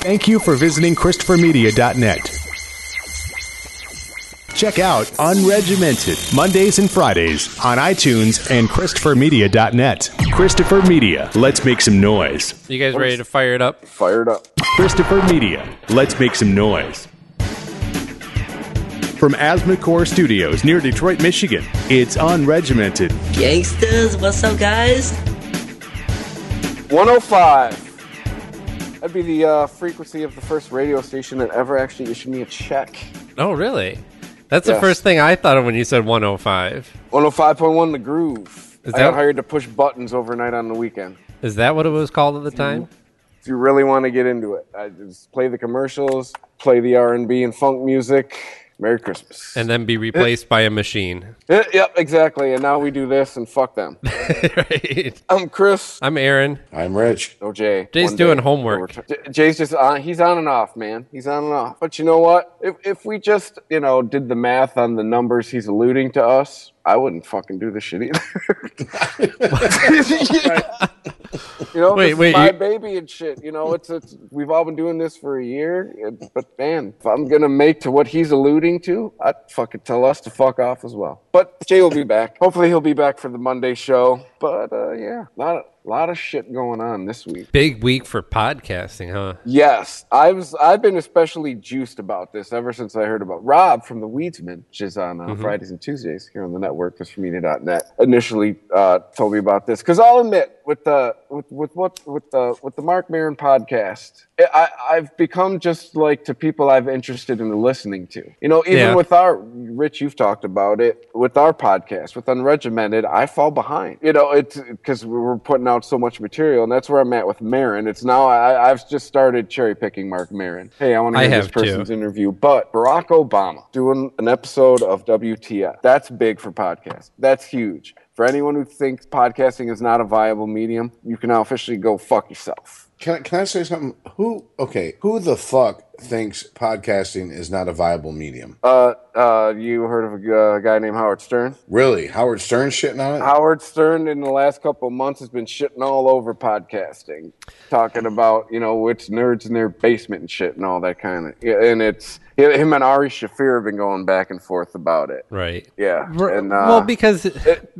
Thank you for visiting ChristopherMedia.net. Check out Unregimented Mondays and Fridays on iTunes and ChristopherMedia.net. Christopher Media, let's make some noise. You guys ready to fire it up? Fire it up. Christopher Media, let's make some noise. From Asthmacore Studios near Detroit, Michigan, it's Unregimented. Gangsters, what's up, guys? 105. That'd be the uh, frequency of the first radio station that ever actually issued me a check. Oh, really? That's the first thing I thought of when you said 105. 105.1 The Groove. Is I that- got hired to push buttons overnight on the weekend. Is that what it was called at the time? If you really want to get into it, I just play the commercials, play the R&B and funk music. Merry Christmas. And then be replaced by a machine. Yep, exactly. And now we do this and fuck them. right. I'm Chris. I'm Aaron. I'm Rich. Oh, Jay. Jay's One doing day. homework. J- Jay's just on. He's on and off, man. He's on and off. But you know what? If if we just you know did the math on the numbers he's alluding to us, I wouldn't fucking do this shit either. You know, Wait, wait, my you- baby and shit. You know, it's it's we've all been doing this for a year. But man, if I'm gonna make to what he's alluding to, I'd fucking tell us to fuck off as well. But Jay will be back. Hopefully, he'll be back for the Monday show. But uh, yeah, lot of lot of shit going on this week. Big week for podcasting, huh? Yes, I was. I've been especially juiced about this ever since I heard about Rob from the Weedsman, which is on uh, Mm-hmm. Fridays and Tuesdays here on the network, ChristopherMedia.net. Initially uh, told me about this because I'll admit, with the with with what with the with the Marc Maron podcast, I, I've become just like to people I've interested in listening to. You know, even Yeah. with our Rich, you've talked about it with our podcast with Unregimented. I fall behind. You know, it's because we're putting out so much material, and that's where I'm at with Maron. It's now I, I've just started cherry picking Marc Maron. Hey, I want to hear this have too. person's interview, but Barack Obama doing an episode of WTF. That's big for podcasts. That's huge. For anyone who thinks podcasting is not a viable medium, you can now officially go fuck yourself. Can I, can I say something? Who okay? Who the fuck thinks podcasting is not a viable medium? Uh, uh, you heard of a uh, guy named Howard Stern? Really? Howard Stern shitting on it? Howard Stern in the last couple of months has been shitting all over podcasting, talking about you know which nerds in their basement and shit and all that kind of. And it's him and Ari Shaffir have been going back and forth about it. Right. Yeah, and uh, well, because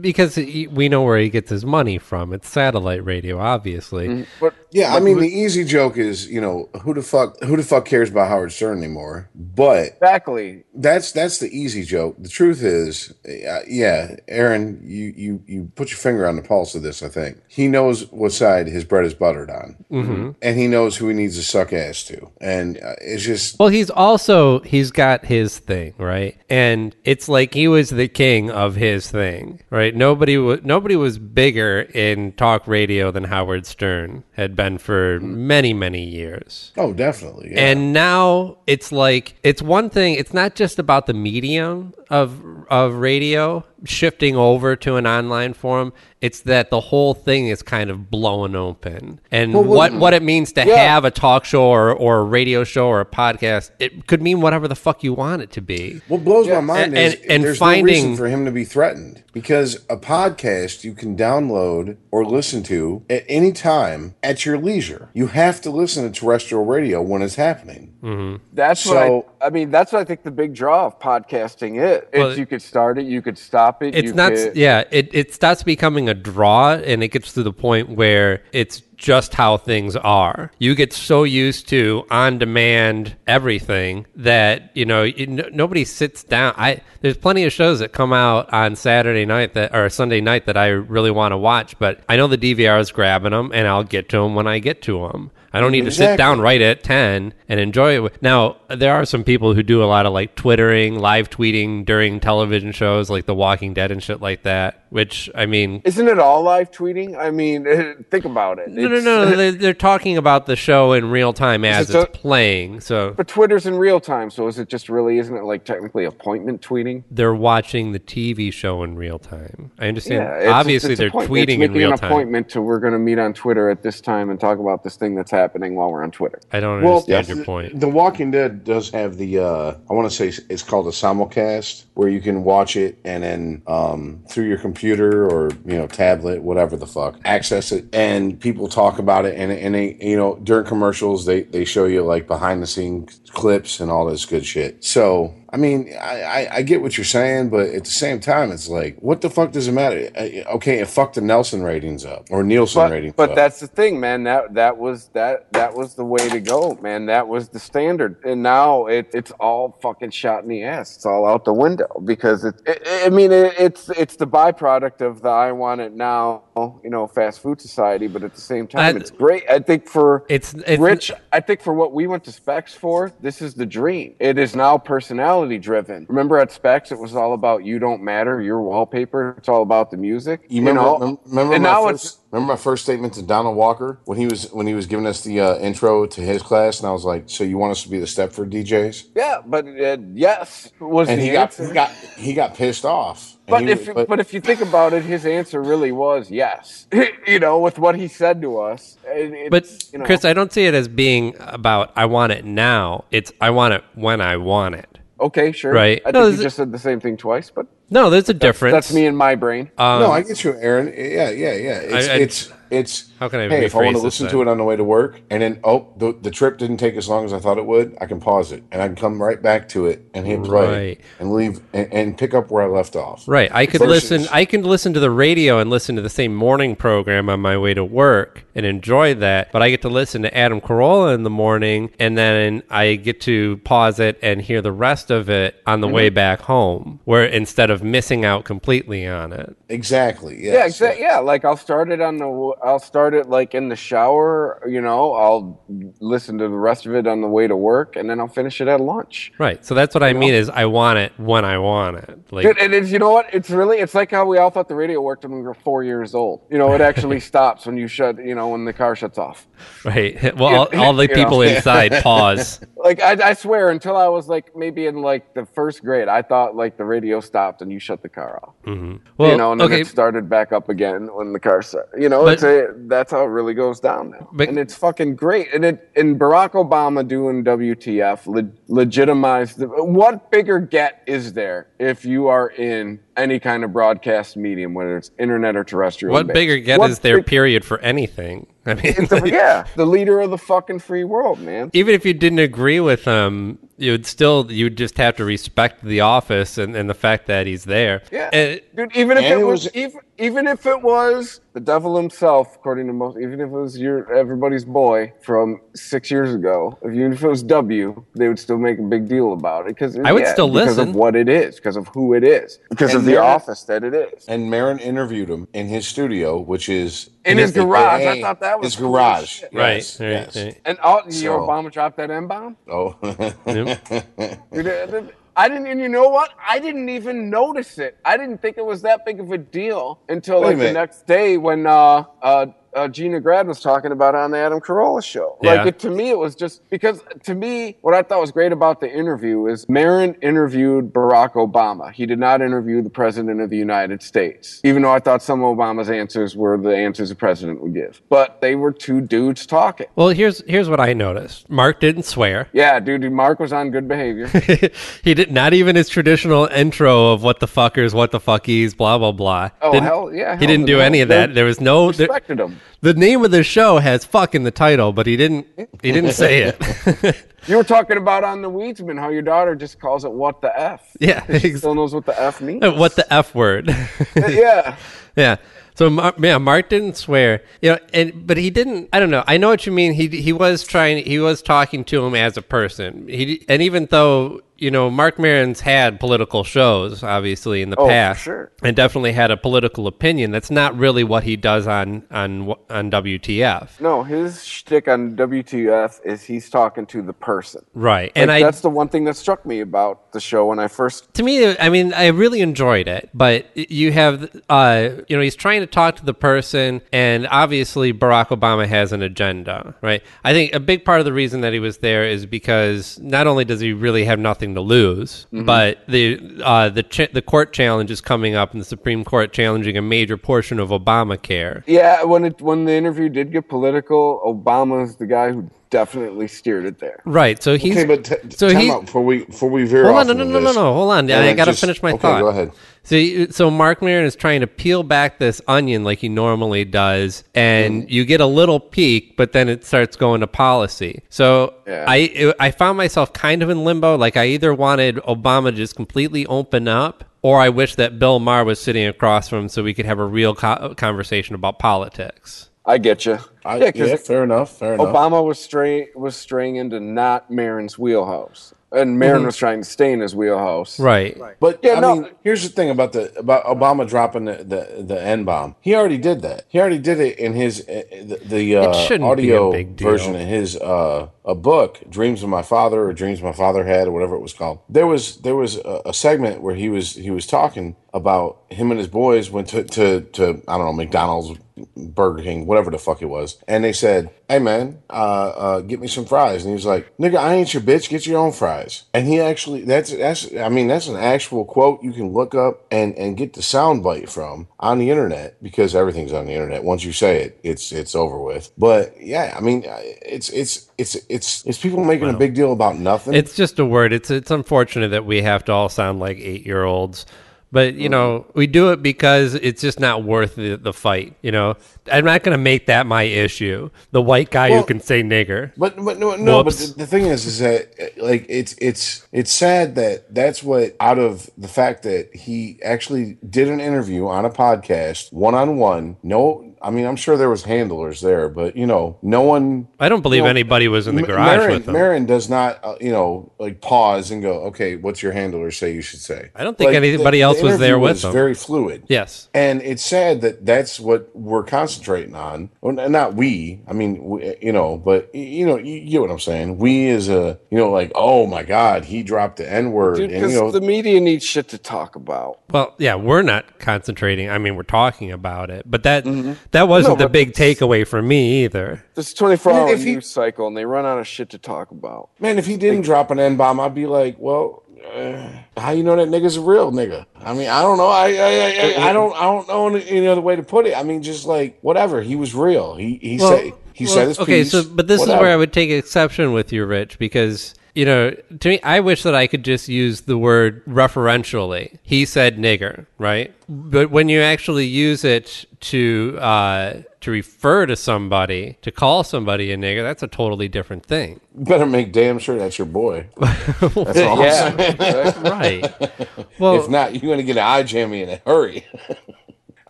because we know where he gets his money from. It's satellite radio, obviously. Mm-hmm. but Yeah, I mean the easy joke is you know who the fuck who the fuck cares about Howard Stern anymore? But exactly. that's that's the easy joke. The truth is, uh, yeah, Aaron, you you you put your finger on the pulse of this. I think he knows what side his bread is buttered on, mm-hmm. and he knows who he needs to suck ass to, and uh, it's just Well, he's also he's got his thing, right? And it's like he was the king of his thing, right? Nobody was nobody was bigger in talk radio than Howard Stern had been for many many years. oh, definitely, yeah. And now it's like it's one thing. It's not just about the medium of of radio shifting over to an online form. It's that the whole thing is kind of blown open, and Well, what what it means to Yeah. have a talk show or, or a radio show or a podcast. It could mean whatever the fuck you want it to be. What blows Yeah, my mind and- is and there's finding- no reason for him to be threatened because a podcast you can download or listen to at any time at your leisure. You have to listen to terrestrial radio when it's happening. Mm-hmm. That's So- what I, I mean. That's what I think the big draw of podcasting is. It's Well, you could start it, you could stop it. It's you not. could- Yeah, it it starts becoming a draw, and it gets to the point where it's just how things are. You get so used to on demand everything that you know you, n- nobody sits down. I there's plenty of shows that come out on Saturday night that or Sunday night that I really want to watch, but I know the DVR is grabbing them, and I'll get to them when I get to them. I don't need to sit down right at 10 and enjoy it. Now, there are some people who do a lot of like twittering, live tweeting during television shows like The Walking Dead and shit like that, which I mean, Isn't it all live tweeting? I mean, think about it. no, no, It's- no, they're, they're talking about the show in real time as it it's a- playing. So But Twitter's in real time, so is it just really? Isn't it like technically appointment tweeting? they're watching the TV show in real time. I understand. it's- Obviously, it's they're appoint- tweeting it's in making real an time. appointment to we're going to meet on Twitter at this time and talk about this thing that's happening while we're on Twitter. I don't Well, understand yes, your point. The Walking Dead does have the uh I want to say it's called a simulcast where you can watch it and then um through your computer computer or you know tablet, whatever the fuck, access it, and people talk about it, and and they you know during commercials they they show you like behind the scenes clips and all this good shit. So I mean, I, I, I get what you're saying, but at the same time, it's like, what the fuck does it matter? Uh, Okay, it fucked the Nelson ratings up or Nielsen but, ratings but up. that's the thing, man. That that was that that was the way to go, man. That was the standard, and now it, it's all fucking shot in the ass. It's all out the window because it. it I mean, it, it's it's the byproduct of the I want it now, you know, fast food society. But at the same time, I- it's great. I think for It's- it's- rich. I think for what we went to Specs for, this is the dream. It is now personality driven. Remember at Specs, it was all about you don't matter, your wallpaper. It's all about the music. You remember, know? remember, and now first, it's remember my first statement to Donald Walker when he was when he was giving us the uh, intro to his class, and I was like, "So you want us to be the Stepford DJs?" Yeah, but uh, yes was And the he got answer. he got he got pissed off. But he- if but, if you think about it, his answer really was yes. you know, with what he said to us. It, But you know, Chris, I don't see it as being about I want it now. It's I want it when I want it. okay, sure, Right. I No, think is you it- just said the same thing twice, but No, there's a difference. that's me in my brain. Um, no, I get you, Aaron. Yeah, yeah, yeah. It's I- I- it's it's. How can I Hey, if I want to listen then? to it on the way to work, and then oh, the the trip didn't take as long as I thought it would, I can pause it and I can come right back to it and hit play Right. and leave and, and pick up where I left off. Right. I could Versus- listen I can listen to the radio and listen to the same morning program on my way to work and enjoy that, but I get to listen to Adam Carolla in the morning and then I get to pause it and hear the rest of it on the way mm-hmm. back home, where instead of missing out completely on it. Exactly. Yes, yeah, exactly. Yeah, like I'll start it on the. I'll start it like in the shower. You know, I'll listen to the rest of it on the way to work, and then I'll finish it at lunch. Right. So that's what I mean is I want it when I want it. Like Dude, and it's you know what? It's really it's like how we all thought the radio worked when we were four years old. You know, it actually stops when you shut. You know, when the car shuts off. right. Well, all, all the You know. people inside pause. Like I, I swear, until I was like maybe in like the first grade, I thought like the radio stopped and you shut the car off. Mm-hmm. Well, you know, and then okay. it started back up again when the car started. You know, But- it's a, that's how it really goes down now, But- and it's fucking great. And it and Barack Obama doing WTF le- legitimized. The, what bigger get is there if you are in any kind of broadcast medium, whether it's internet or terrestrial? What based? bigger get What is there big- period for anything? I mean, the- yeah, the leader of the fucking free world, man. even if you didn't agree with him, you would still you'd just have to respect the office and, and the fact that he's there. Yeah, And- dude. Even if And it it was, was- even, even if it was the devil himself, according to most, even if it was your everybody's boy from six years ago, if even if it was W, they would still make a big deal about it because I would still because listen. of what it is, because of who it is, because And of the there- office that it is. And Maron interviewed him in his studio, which is In his garage. I thought that was his cool garage. shit. right, Yes, right, yes. right. And all, you So- know, Obama dropped that M bomb. Oh, Dude, uh, I didn't, and you know what? I didn't even notice it. I didn't think it was that big of a deal until Wait like the next day when uh, uh, uh, Gina Grad was talking about on the Adam Carolla show. Yeah. Like it, to me, it was just because to me, what I thought was great about the interview is Maron interviewed Barack Obama. He did not interview the president of the United States, even though I thought some of Obama's answers were the answers the president would give. But they were two dudes talking. Well, here's here's what I noticed. Marc didn't swear. Yeah, dude, Marc was on good behavior. he did not even his traditional intro of what the fuckers, what the fuckies, blah blah blah. Oh, Didn't- hell yeah, He didn't do no. any of that. There was no. there- Respected him. The name of the show has "fuck" in the title, but he didn't. He didn't say it. You were talking about on the Weedsman how your daughter just calls it "what the f." yeah. She still knows what the f means. Uh, what the f word? yeah, Yeah. So Mar- yeah, Marc didn't swear, you know, and but he didn't. I don't know. I know what you mean. He he was trying. He was talking to him as a person. He and even though you know Marc Maron's had political shows, obviously in the Oh, past, sure. and definitely had a political opinion. That's not really what he does on on on WTF, no, his shtick on WTF is he's talking to the person. right? And and I that's the one thing that struck me about the show when I first. to me, I mean, I really enjoyed it, but you have, uh, you know, he's trying to talk to the person, and obviously Barack Obama has an agenda, right? I think a big part of the reason that he was there is because not only does he really have nothing to lose, but the uh, the ch- the court challenge is coming up, and the Supreme Court challenging a major portion of Obamacare. Yeah, when it when the interview did get political, Obama's the guy who definitely steered it there. Right. So he's Okay, but t- so time he out before we before we veer hold off. on. No, no, no, no, no. Hold on. I Aaron, got to finish my okay, thought. Go ahead. So, you- so Marc Maron is trying to peel back this onion like he normally does, and Mm. you get a little peek, but then it starts going to policy. So Yeah. I I found myself kind of in limbo. Like I either wanted Obama to just completely open up, or I wish that Bill Maher was sitting across from him so we could have a real co- conversation about politics. I get you. I, yeah, yeah, fair enough. Fair enough. Obama was straying was straying into not Maron's wheelhouse, and Maron was trying to stay in his wheelhouse. Right. But Yeah, I no- mean, here's the thing about the about Obama dropping the the, the N bomb. He already did that. He already did it in his uh, the, the uh, shouldn't be a audio big deal. version of his uh, a book, Dreams of My Father or Dreams My Father Had or whatever it was called. There was there was a, a segment where he was he was talking about him and his boys went to to, to I don't know McDonald's. Burger King, whatever the fuck it was, and they said, "Hey man, uh, uh, get me some fries." And he was like, "Nigga, I ain't your bitch. Get your own fries." And he actually, that's that's, I mean, that's an actual quote you can look up and and get the soundbite from on the internet because everything's on the internet. Once you say it, it's it's over with. But yeah, I mean, it's it's it's it's it's people making a big deal about nothing. It's just a word. It's it's unfortunate that we have to all sound like eight year olds. But you know, we do it because it's just not worth the, the fight. You know, I'm not going to make that my issue. The white guy who can say nigger. But but no no. But the, the thing is, is that like it's it's it's sad that that's what out of the fact that he actually did an interview on a podcast one on one. No, I mean I'm sure there was handlers there, but you know no one. I don't believe you know, anybody was in the M- garage Maron, with him. Maron does not uh, you know like pause and go, okay, what's your handler say you should say? I don't think anybody else was there interview with was them. Very fluid. yes. And it's sad that that's what we're concentrating on. Well, not we. I mean, we, you know, but you know, you, you get what I'm saying. We as a, you know, like, oh my God, he dropped the N word, and because you know, the media needs shit to talk about. Well, yeah, we're not concentrating. I mean, we're talking about it, but that Mm-hmm. That wasn't No, the big takeaway for me either. This 24 hour if he- news cycle, and they run out of shit to talk about. man, if he didn't drop an N bomb, I'd be like, well. Uh, how you know that nigga's a real nigga? I mean, I don't know. I I, I, I don't I don't know any- any other way to put it. I mean, just like whatever. He was real. He he Well, said he well, said his okay, piece. so but this is where I would take exception with you, Rich, because you know, to me, I wish that I could just use the word referentially. He said nigger, right? But when you actually use it to uh, to refer to somebody, to call somebody a nigger, that's a totally different thing, better make damn sure that's your boy. That's all I'm saying. Yeah. right? Well, if not, you're going to get an eye jammy in a hurry.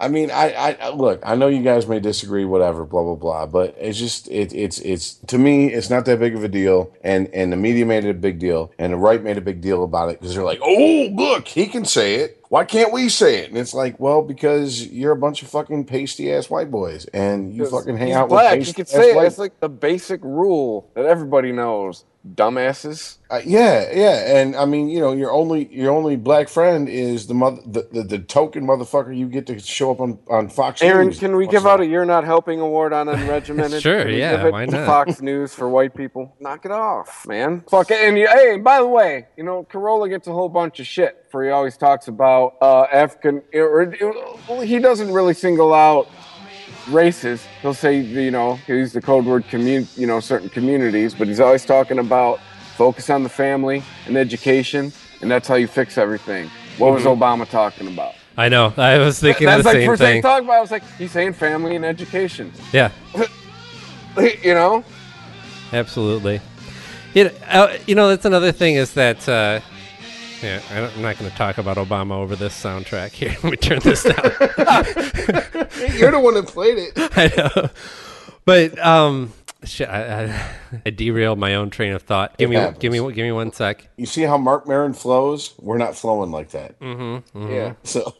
I mean, I, I look. I know you guys may disagree, whatever, blah blah blah. But it's just it, it's it's to me, it's not that big of a deal. And and the media made it a big deal, and the right made a big deal about it because they're like, oh look, he can say it. Why can't we say it? And it's like, well, because you're a bunch of fucking pasty ass white boys, and you fucking hang out black. with You pasty could ass say it. white It's like the basic rule that everybody knows. Dumbasses. Uh, yeah, yeah, and I mean, you know, your only your only black friend is the mother, the, the, the token motherfucker you get to show up on on Fox Aaron, News. can we give out a "You're Not Helping" award on unregimented? Sure, yeah, give it why not? Fox News for white people. Knock it off, man. Fuck it. And you, hey, by the way, you know, Carolla gets a whole bunch of shit for he always talks about uh, African. Or, or- he doesn't really single out races. He'll say, you know, he'll use the code word commun, you know, certain communities, but he's always talking about focus on the family and education, and that's how you fix everything. What was Obama talking about? I know. I was thinking That's the like same first thing thing. about. I was like, he's saying family and education. Yeah. You know, Absolutely. You know, uh, you know that's another thing is that. Uh, yeah, I'm not going to talk about Obama over this soundtrack here. Let me turn this down. You're the one that played it. I know, but um, shit, I, I, I derailed my own train of thought. Give It me, happens. give me, give me one sec. You see how Marc Maron flows? We're not flowing like that. Mm-hmm. yeah. So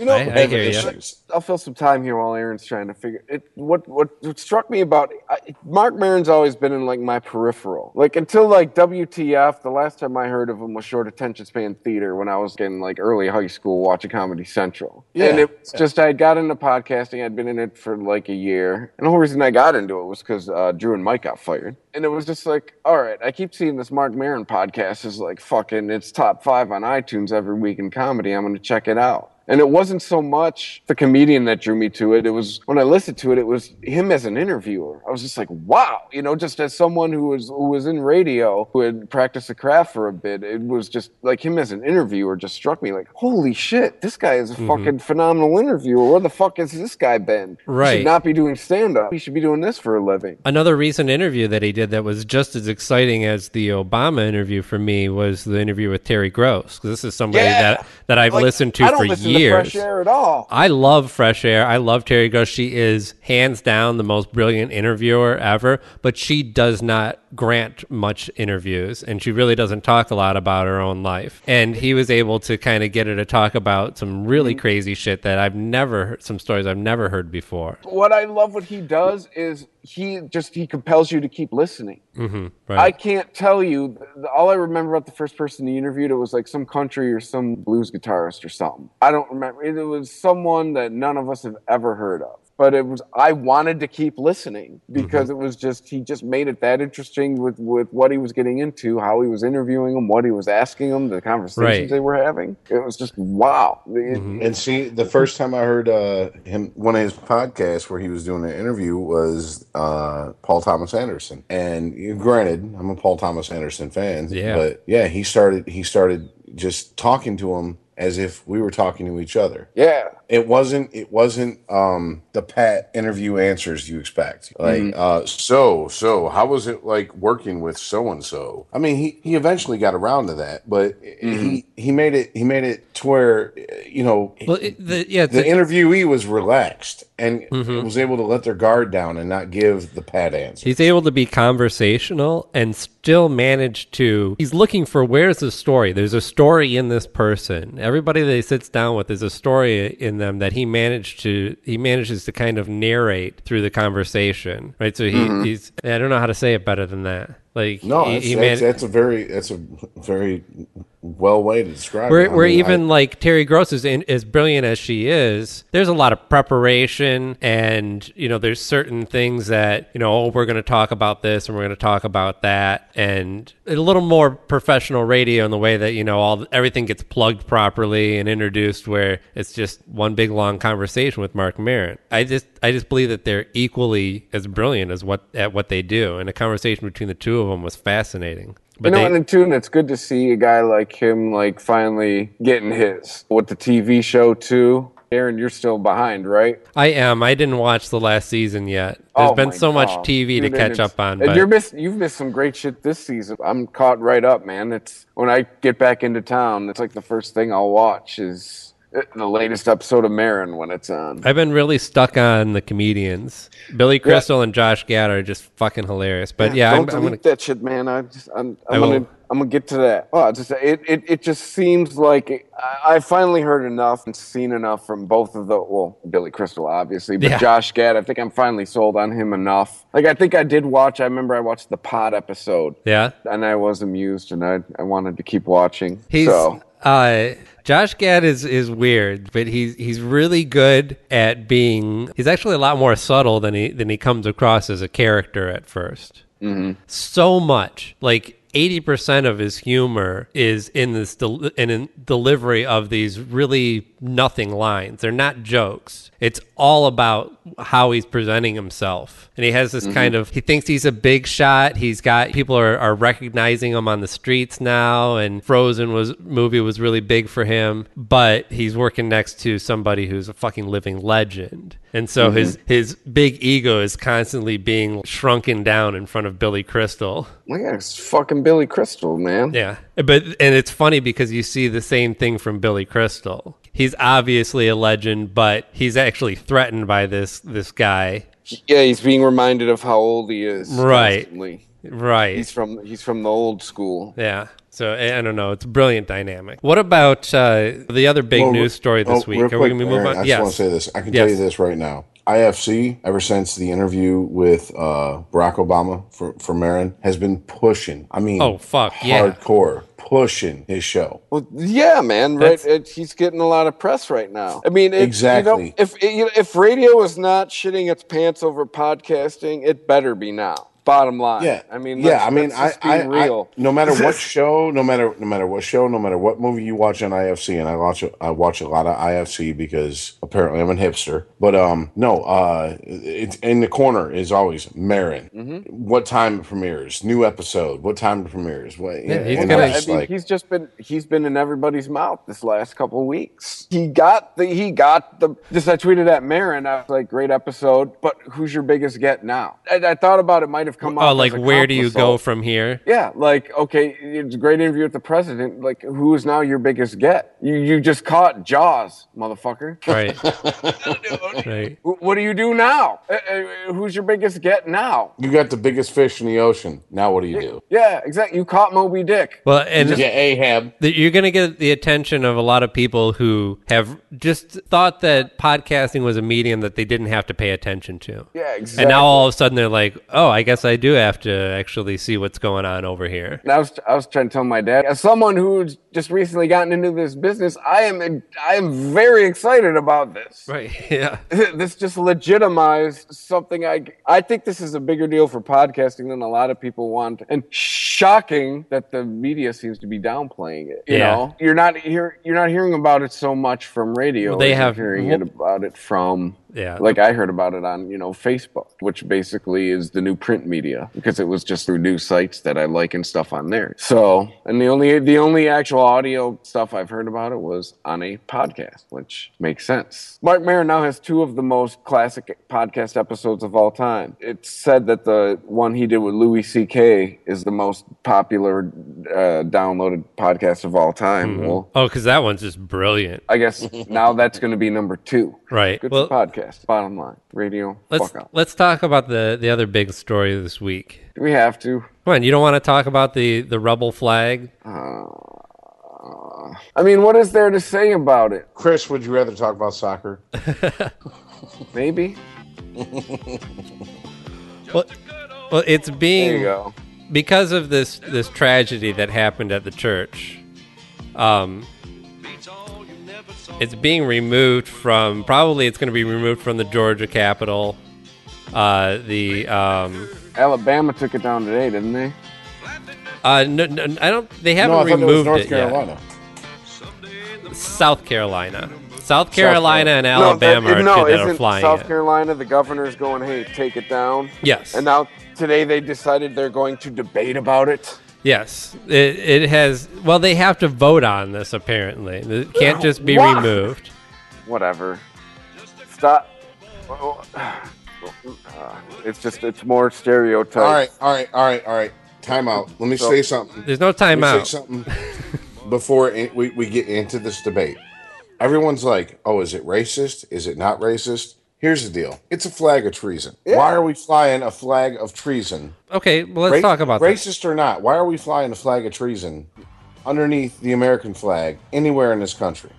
You know, I- I hear issues. I'll fill some time here while Aaron's trying to figure it. What what, what struck me about I, Marc Maron's always been in like my peripheral. Like until like WTF, the last time I heard of him was short attention span theater when I was in like early high school watching Comedy Central. Yeah. And it's just I got into podcasting. I'd been in it for like a year, and the whole reason I got into it was because uh, Drew and Mike got fired. And it was just like, all right, I keep seeing this Marc Maron podcast is like fucking it's top five on iTunes every week in comedy. I'm gonna check it out. And it wasn't so much the comedian that drew me to it. It was when I listened to it, it was him as an interviewer. I was just like, wow, you know, just as someone who was who was in radio, who had practiced the craft for a bit, it was just like him as an interviewer just struck me like, holy shit, this guy is a mm-hmm. fucking phenomenal interviewer. Where the fuck has this guy been? He Right. should not be doing stand up. He should be doing this for a living. Another recent interview that he did that was just as exciting as the Obama interview for me was the interview with Terry Gross. this is somebody Yeah. that, that I've Like, listened to for listen years. To fresh air at all. I love Fresh Air. I love Terry Gross. She is hands down the most brilliant interviewer ever, but she does not grant much interviews and she really doesn't talk a lot about her own life. And he was able to kind of get her to talk about some really Mm-hmm. crazy shit that I've never heard, some stories I've never heard before. what I love what he does is he just he compels you to keep listening. Mm-hmm, right. I can't tell you. All I remember about the first person he interviewed, it was like some country or some blues guitarist or something. I don't remember. It was someone that none of us have ever heard of. But it was. I wanted to keep listening because it was just. He just made it that interesting with with what he was getting into, how he was interviewing him, what he was asking him, the conversations Right. they were having. It was just wow. It- And see, the first time I heard uh, him, one of his podcasts where he was doing an interview was uh, Paul Thomas Anderson. And granted, I'm a Paul Thomas Anderson fan, Yeah. but yeah, he started he started just talking to him as if we were talking to each other. Yeah. It wasn't it wasn't um the pat interview answers you expect. Like uh so so how was it like working with so and so? I mean he he eventually got around to that, but he he made it he made it to where you know well, it, the, yeah, the the, interviewee was relaxed and mm-hmm. was able to let their guard down and not give the pat answer. He's able to be conversational and still manage to. He's looking for where's the story. There's a story in this person. Everybody that he sits down with, there's a story in them that he managed to. He manages to kind of narrate through the conversation, right? So he, mm-hmm. he's. I don't know how to say it better than that. Like No, he, that's, he that's, that's a very that's a very well way to describe where, it. I where mean, even I- like Terry Gross is in, as brilliant as she is, there's a lot of preparation, and you know, there's certain things that you know, oh, we're going to talk about this and we're going to talk about that, and a little more professional radio in the way that you know, all everything gets plugged properly and introduced, where it's just one big long conversation with Marc Maron. I just, I just believe that they're equally as brilliant as what at what they do, and the conversation between the two of them was fascinating. You know, they- and in tune, it's good to see a guy like him, like finally getting his with the TV show too. Aaron, you're still behind, right? I am. I didn't watch the last season yet. There's Oh been so much TV Dude, to catch up on. and But you're miss, you've missed some great shit this season. I'm caught right up, man. It's when I get back into town. It's like the first thing I'll watch is the latest episode of Maron when it's on. I've been really stuck on the comedians. Billy Crystal and Josh Gad are just fucking hilarious. But yeah, I'm, don't I'm delete gonna. that shit, man. I just, I'm, I I'm gonna, I'm gonna get to that. Oh, it's just, it, it, it just seems like I, I finally heard enough and seen enough from both of the, well, Billy Crystal, obviously, but Yeah. Josh Gad. I think I'm finally sold on him enough. Like, I think I did watch. I remember I watched the Pod episode, Yeah, and I was amused, and I, I wanted to keep watching. he's. so Uh, Josh Gad is is weird, but he's he's really good at being. He's actually a lot more subtle than he than he comes across as a character at 1st Mm-hmm. So much like. 80% of his humor is in this del- in, in delivery of these really nothing lines. They're not jokes. It's all about how he's presenting himself. And he has this mm-hmm. kind of he thinks he's a big shot. He's got people are, are recognizing him on the streets now and Frozen was movie was really big for him, but he's working next to somebody who's a fucking living legend. And so mm-hmm. his his big ego is constantly being shrunken down in front of Billy Crystal. At it's fucking Billy Crystal, man. Yeah. But and it's funny because you see the same thing from Billy Crystal. He's obviously a legend, but he's actually threatened by this this guy. Yeah, he's being reminded of how old he is. Right. constantly. Right. He's from he's from the old school. yeah. So I I don't know. It's a brilliant dynamic. What about uh, the other big Well, news story this oh, week? real Are we going to move Aaron, on? I just yes. want to say this. I can Yes. tell you this right now. IFC, ever since the interview with uh, Barack Obama for, for Maron, has been pushing. I mean, Oh, fuck, yeah. hardcore pushing his show. Well, yeah, man. Right, it, he's getting a lot of press right now. I mean, it, Exactly. You know, if you know, if radio is not shitting its pants over podcasting, it better be now. Bottom line. Yeah, I mean, yeah. I mean, let's I, just be I, I, real. no matter what show, no matter, no matter what show, no matter what movie you watch on IFC, and I watch, I watch a lot of IFC because apparently I'm a hipster. But um, no, uh, it's in the corner is always Maron. Mm-hmm. What time it premieres? New episode. What time it premieres? What? Yeah, he's gonna- I'm just mean, like, he's just been he's been in everybody's mouth this last couple of weeks. He got the he got the just I tweeted at Maron. I was like, great episode, but who's your biggest get now? I, I thought about it might have come Oh, off like as a where do you compliment. go from here? Yeah, like okay, it's a great interview with the president. Like, who is now your biggest get? You you just caught Jaws, motherfucker. Right. right. What do you do now? Uh, uh, who's your biggest get now? you got the biggest fish in the ocean. Now what do you do? Yeah, exactly. You caught Moby Dick. Well, and Yeah, Ahab. that you're going to get the attention of a lot of people who have just thought that podcasting was a medium that they didn't have to pay attention to. Yeah, exactly. And now all of a sudden they're like, "Oh, I guess I do have to actually see what's going on over here." I was I was trying to tell my dad, as someone who's just recently gotten into this business, I am I am very excited about this. Right. Yeah. this just legitimized something I I think this is a bigger deal for podcasting than a lot of people want. And shocking that the media seems to be downplaying it. You Yeah. know, you're not hear you're not hearing about it so much from radio. Well, they have- hearing it about it from Yeah. like I heard about it on, you know, Facebook, which basically is the new print media because it was just through news sites that I like and stuff on there. So, and the only the only actual audio stuff I've heard about it was on a podcast, which makes sense. Marc Maron now has two of the most classic podcast episodes of all time. It's said that the one he did with Louis C.K. is the most popular uh, downloaded podcast of all time. Well, Oh, because that one's just brilliant. I guess now that's going to be number two. Right. Good Well, for podcast. Bottom line, radio. let's fuck up. let's talk about the the other big story this week. Do we have to? Come on, you don't want to talk about the the rebel flag? I mean, what is there to say about it? Chris, would you rather talk about soccer? Maybe. Well, well, it's There being you go. because of this this tragedy that happened at the church. Um, it's being removed from probably it's going to be removed from the Georgia Capitol. Uh, the um, Alabama took it down today, didn't they? uh, no, no, I don't. They haven't it was removed North it yet. Carolina. South Carolina, South Carolina, and No, that- Alabama are no, that are isn't flying South it. Carolina, the governor's going, "Hey, take it down." Yes. And now today they decided they're going to debate about it. Yes, it, it has. Well, they have to vote on this. Apparently, it can't just be Why? removed. Whatever. Stop. Uh, It's just it's more stereotypes. All right, all right, all right, all right. Time out. Let me So- say something. There's no Let me timeout. say something before we, we get into this debate. Everyone's like, oh, is it racist? Is it not racist? Here's the deal it's a flag of treason. Why are we flying a flag of treason? Okay, well, let's Ra- talk about this. racist or not. Why are we flying a flag of treason underneath the American flag anywhere in this country?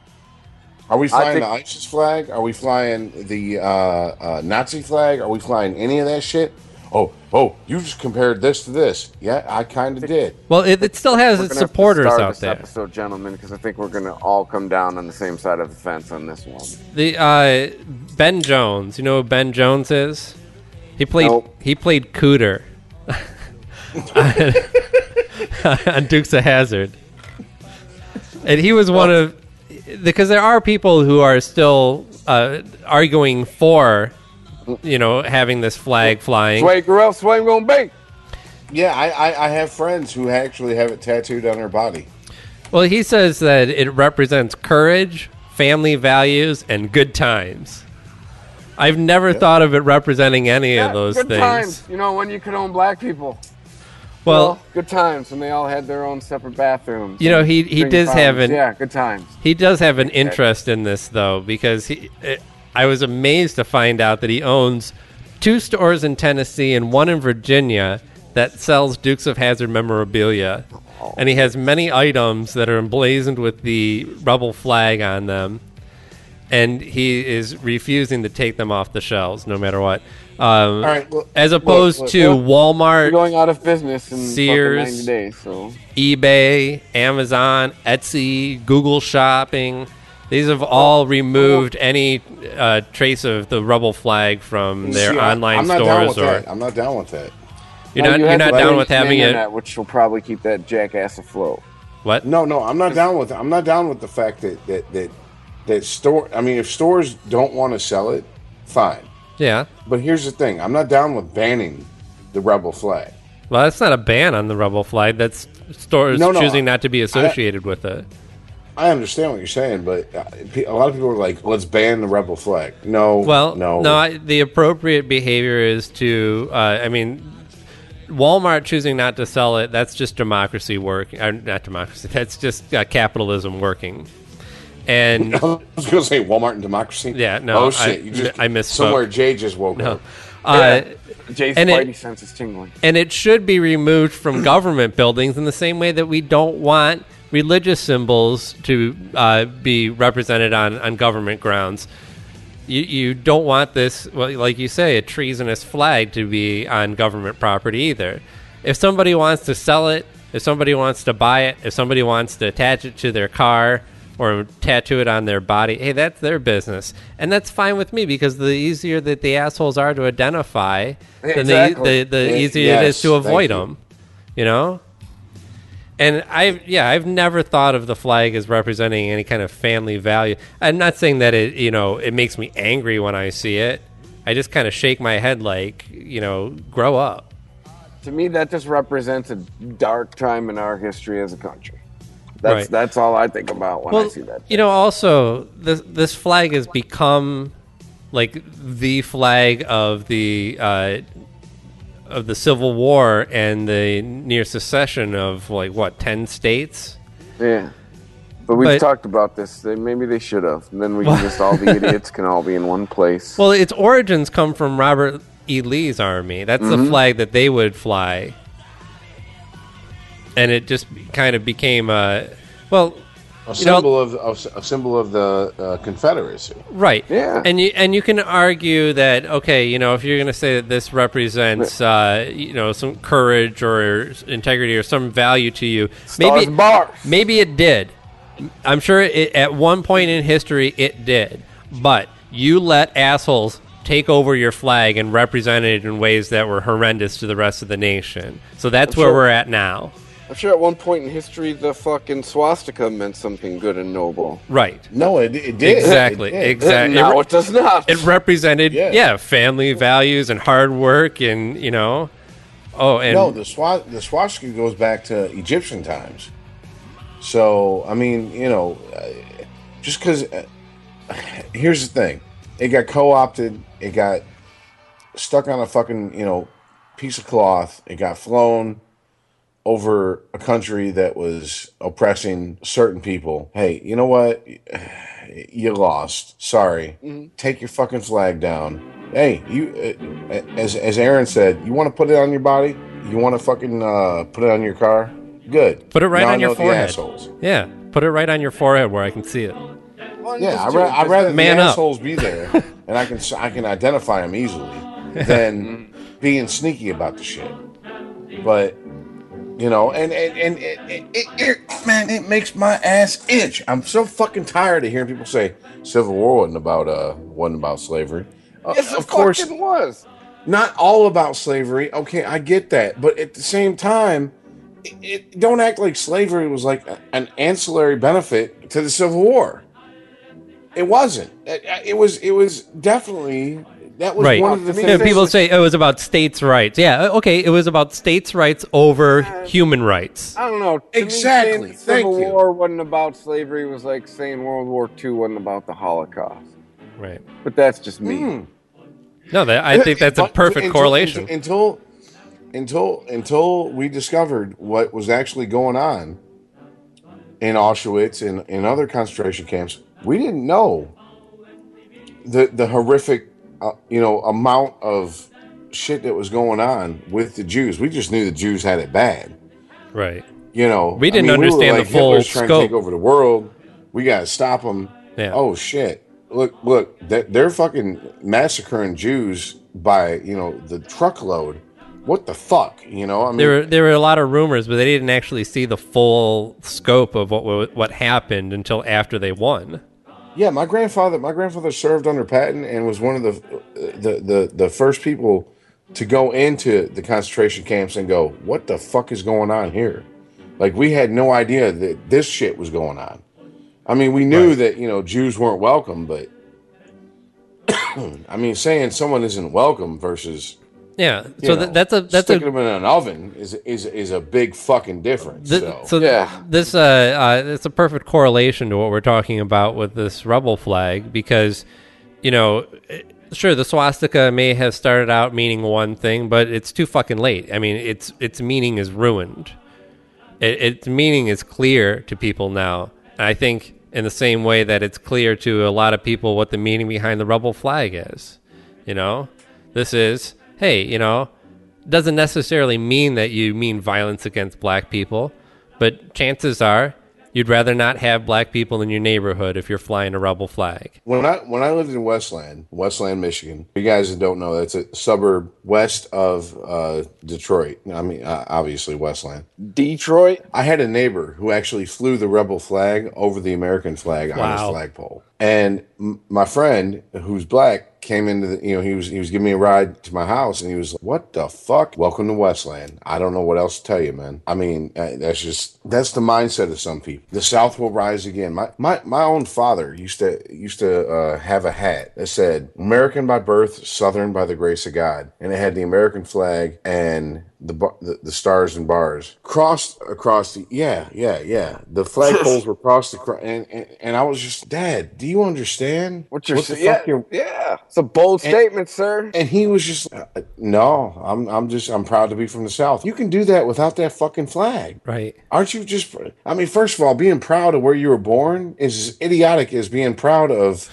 Are we flying think- the ISIS flag? Are we flying the uh, uh, Nazi flag? Are we flying any of that shit? Oh, oh, you just compared this to this. Yeah, I kind of did. Well, it, it still has We're its gonna have to supporters start out this there. episode, gentlemen, because I think we're going to all come down on the same side of the fence on this one. The uh, Ben Jones. You know who Ben Jones is? He played. Nope. He played Cooter on Dukes of Hazzard, and he was one of because there are people who are still uh, arguing for, you know, having this flag flying. Sway Gorell, Sway gonna be. Yeah, I, I, I have friends who actually have it tattooed on their body. Well, he says that it represents courage, family values, and good times. I've never thought of it representing any of those good things. times. You know when you could own black people. Well, good times when they all had their own separate bathrooms. You know, he- he drinking does have fountains. an- yeah, good times. he does have an interest in this though, because he. It, I was amazed to find out that he owns two stores in Tennessee and one in Virginia that sells Dukes of Hazzard memorabilia, and he has many items that are emblazoned with the rebel flag on them. And he is refusing to take them off the shelves, no matter what. Um, All right, look, as opposed look, to. Walmart, We're going out of business in Sears. fucking 90 days, so eBay, Amazon, Etsy, Google Shopping. These have all removed any uh, trace of the rebel flag from their See, I- online I'm not down stores with or that. I'm not down with that. You're Now, not you you are had not the down British with having it. internet, which will probably keep that jackass afloat. What? No, no, I'm not down with. I'm not down with the fact that that that that store. I mean, if stores don't want to sell it, fine. Yeah. But here's the thing: I'm not down with banning the rebel flag. Well, that's not a ban on the rebel flag. That's stores No, no, choosing not to be associated with it. I understand what you're saying, but uh, a lot of people are like, "Let's ban the rebel flag." No, Well, no, no. I, the appropriate behavior is to. Uh, I mean, Walmart choosing not to sell it. That's just democracy working. Uh, not democracy. That's just uh, capitalism working. And I was going to say Walmart and democracy. Yeah, no, Oh shit! I- you just I misspoke. somewhere. Jay just woke no, up. uh, Jay's And it- sense is tingling. and it should be removed from government buildings in the same way that we don't want religious symbols to uh, be represented on, on government grounds. You, you don't want this, well, like you say, a treasonous flag to be on government property either. If somebody wants to sell it, if somebody wants to buy it, if somebody wants to attach it to their car or tattoo it on their body, hey, that's their business. And that's fine with me because the easier that the assholes are to identify, then Exactly. the, the, the Yeah, easier it is to avoid thank you. them. You know? And I've yeah, I've never thought of the flag as representing any kind of family value. I'm not saying that it you know it makes me angry when I see it. I just kind of shake my head like you know grow up. To me, that just represents a dark time in our history as a country. That's Right. that's all I think about when I see that. you know, also this this flag has become like the flag of the uh, of the Civil War and the near secession of like what ten states. Yeah. But we've But- talked about this. They, maybe they should have. And then we can just all the idiots can all be in one place. Well, its origins come from Robert E. Lee's army. That's the mm-hmm. flag that they would fly, and it just kind of became a well, A You know- symbol of, a symbol of the uh, Confederacy. right? Yeah. and you and you can argue that okay, you know, if you're going to say that this represents uh, you know some courage or integrity or some value to you, Stars maybe bars. maybe it did. I'm sure it, at one point in history it did, but you let assholes take over your flag and represent it in ways that were horrendous to the rest of the nation. So that's where sure. we're at now. I'm sure at one point in history, the fucking swastika meant something good and noble. Right. No, it, it did Exactly. It did. Exactly. Now it does not. It represented yeah. Yeah. family values and hard work and you know oh and No, the swa- the swastika goes back to Egyptian times. So I mean, you know, uh, just because. Uh, here's the thing: it got co-opted. It got stuck on a fucking you know piece of cloth. It got flown over a country that was oppressing certain people. Hey, you know what? You lost. Sorry. Take your fucking flag down. Hey, you uh, as as Aaron said, you want to put it on your body? You want to fucking uh, put it on your car? Good. Put it right Now I on your forehead. assholes. yeah, put it right on your forehead where I can see it. Yeah, I'd, ra- I'd rather Man the up. assholes be there, and I can I can identify them easily, than being sneaky about the shit. But you know, and and and it, it, it, man, it makes my ass itch. I'm so fucking tired of hearing people say Civil War wasn't about uh wasn't about slavery. Uh, Yes, of course, it was. not all about slavery. Okay, I get that, but at the same time, it, it, don't act like slavery was like a- an ancillary benefit to the Civil War. It wasn't. It, it was. It was definitely that was Right. one of the Yeah, Yeah, people say it was about states' rights. Yeah, okay, it was about states' rights over human rights. I don't know. To Exactly. saying Civil Thank you. War wasn't about slavery was like saying World War II wasn't about the Holocaust. Right. But that's just me. Mm. No, that, I think that's a perfect until- correlation. Until, until until we discovered what was actually going on in Auschwitz and in other concentration camps, we didn't know the the horrific, uh, you know, amount of shit that was going on with the Jews. We just knew the Jews had it bad. right. You know, We didn't were understand the full Hitler's trying to take over the world. We got to stop them. Yeah. Oh shit! Look, look, they're, they're fucking massacring Jews by you know the truckload. What the fuck? You know, I mean, There were there were a lot of rumors, but they didn't actually see the full scope of what what happened until after they won. Yeah. My grandfather, my grandfather served under Patton and was one of the the the, the first people to go into the concentration camps and go, what the fuck is going on here? Like we had no idea that this shit was going on. I mean, we knew Right. that you know Jews weren't welcome, but I mean, saying someone isn't welcome versus Yeah. So know, that, that's a that's a sticking them in an oven is is is a big fucking difference. Th- so. so Yeah. this uh, uh, it's a perfect correlation to what we're talking about with this rebel flag because you know eh, sure the swastika may have started out meaning one thing but it's too fucking late i mean its its meaning is ruined it, its meaning is clear to people now and i think in the same way that it's clear to a lot of people what the meaning behind the rebel flag is you know this is hey you know doesn't necessarily mean that you mean violence against black people, but chances are you'd rather not have black people in your neighborhood if you're flying a rebel flag. When I when I lived in Westland, Westland, Michigan, you guys that don't know, that's a suburb west of uh, Detroit. I mean, uh, obviously Westland. Detroit. I had a neighbor who actually flew the rebel flag over the American flag on Wow. his flagpole. And m- my friend, who's black, came into the, you know, he was he was giving me a ride to my house, and he was like, "What the fuck? Welcome to Westland." I don't know what else to tell you, man. I mean, that's just that's the mindset of some people. The South will rise again. My my my own father used to used to uh, have a hat that said "American by birth, Southern by the grace of God," and it had the American flag and the, the the stars and bars crossed across the yeah yeah yeah the flagpoles were crossed across and, and and I was just dad do you understand What you're saying? Yeah, you're- yeah. It's a bold statement, sir. and he was just uh, no I'm I'm just I'm proud to be from the south you can do that without that fucking flag Right. aren't you just I mean first of all being proud of where you were born is as idiotic as being proud of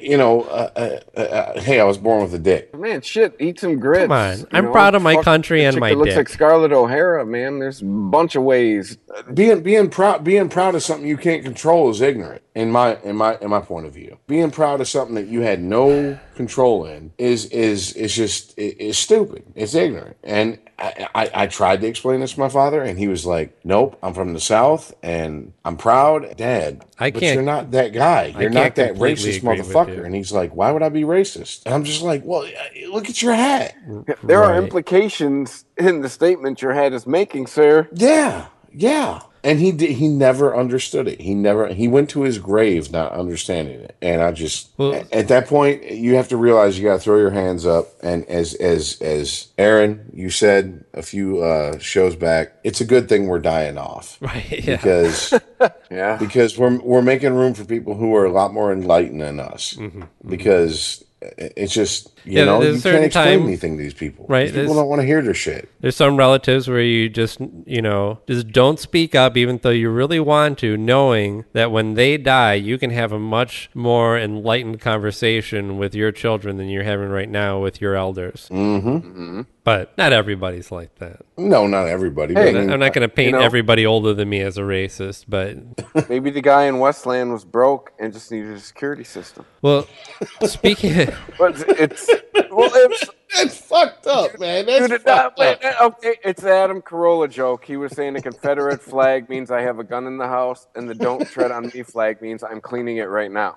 you know uh, uh, uh, hey I was born with a dick Man, shit, eat some grits. Come on. I'm proud of my Fuck country and my that looks like Scarlett O'Hara, man. There's a bunch of ways. being being proud being proud of something you can't control is ignorant in my in my in my point of view. Being proud of something that you had no control in is is is just is stupid. It's ignorant. And I, I i tried to explain this to my father and he was like nope i'm from the south and i'm proud dad I but can't- you're not that guy. You're can't that racist agree with you. motherfucker and he's like why would i be racist? And i'm just like well uh, look at your hat. There are implications in the statement your hat is making, sir. Yeah, yeah. And he did, he never understood it. He never he went to his grave not understanding it. And I just Well- at that point you have to realize you got to throw your hands up. And as as as Aaron you said a few uh, shows back, it's a good thing we're dying off Right. Yeah. because Yeah. because we're we're making room for people who are a lot more enlightened than us. Because it- it's just you Mm-hmm, Yeah, know you can't explain time- anything to these people. Right, These people don't want to hear their shit. There's some relatives where you just, you know, just don't speak up, even though you really want to, knowing that when they die, you can have a much more enlightened conversation with your children than you're having right now with your elders. Mm-hmm. But not everybody's like that. No, not everybody. Hey, but I mean, I'm not going to paint know- everybody older than me as a racist, but Maybe the guy in Westland was broke and just needed a security system. well, speaking. But it's well, it's That's fucked up, man. That's Dude, fucked uh, up. wait, okay, it's the Adam Carolla joke. He was saying the Confederate flag means I have a gun in the house, and the "Don't tread on me" flag means I'm cleaning it right now.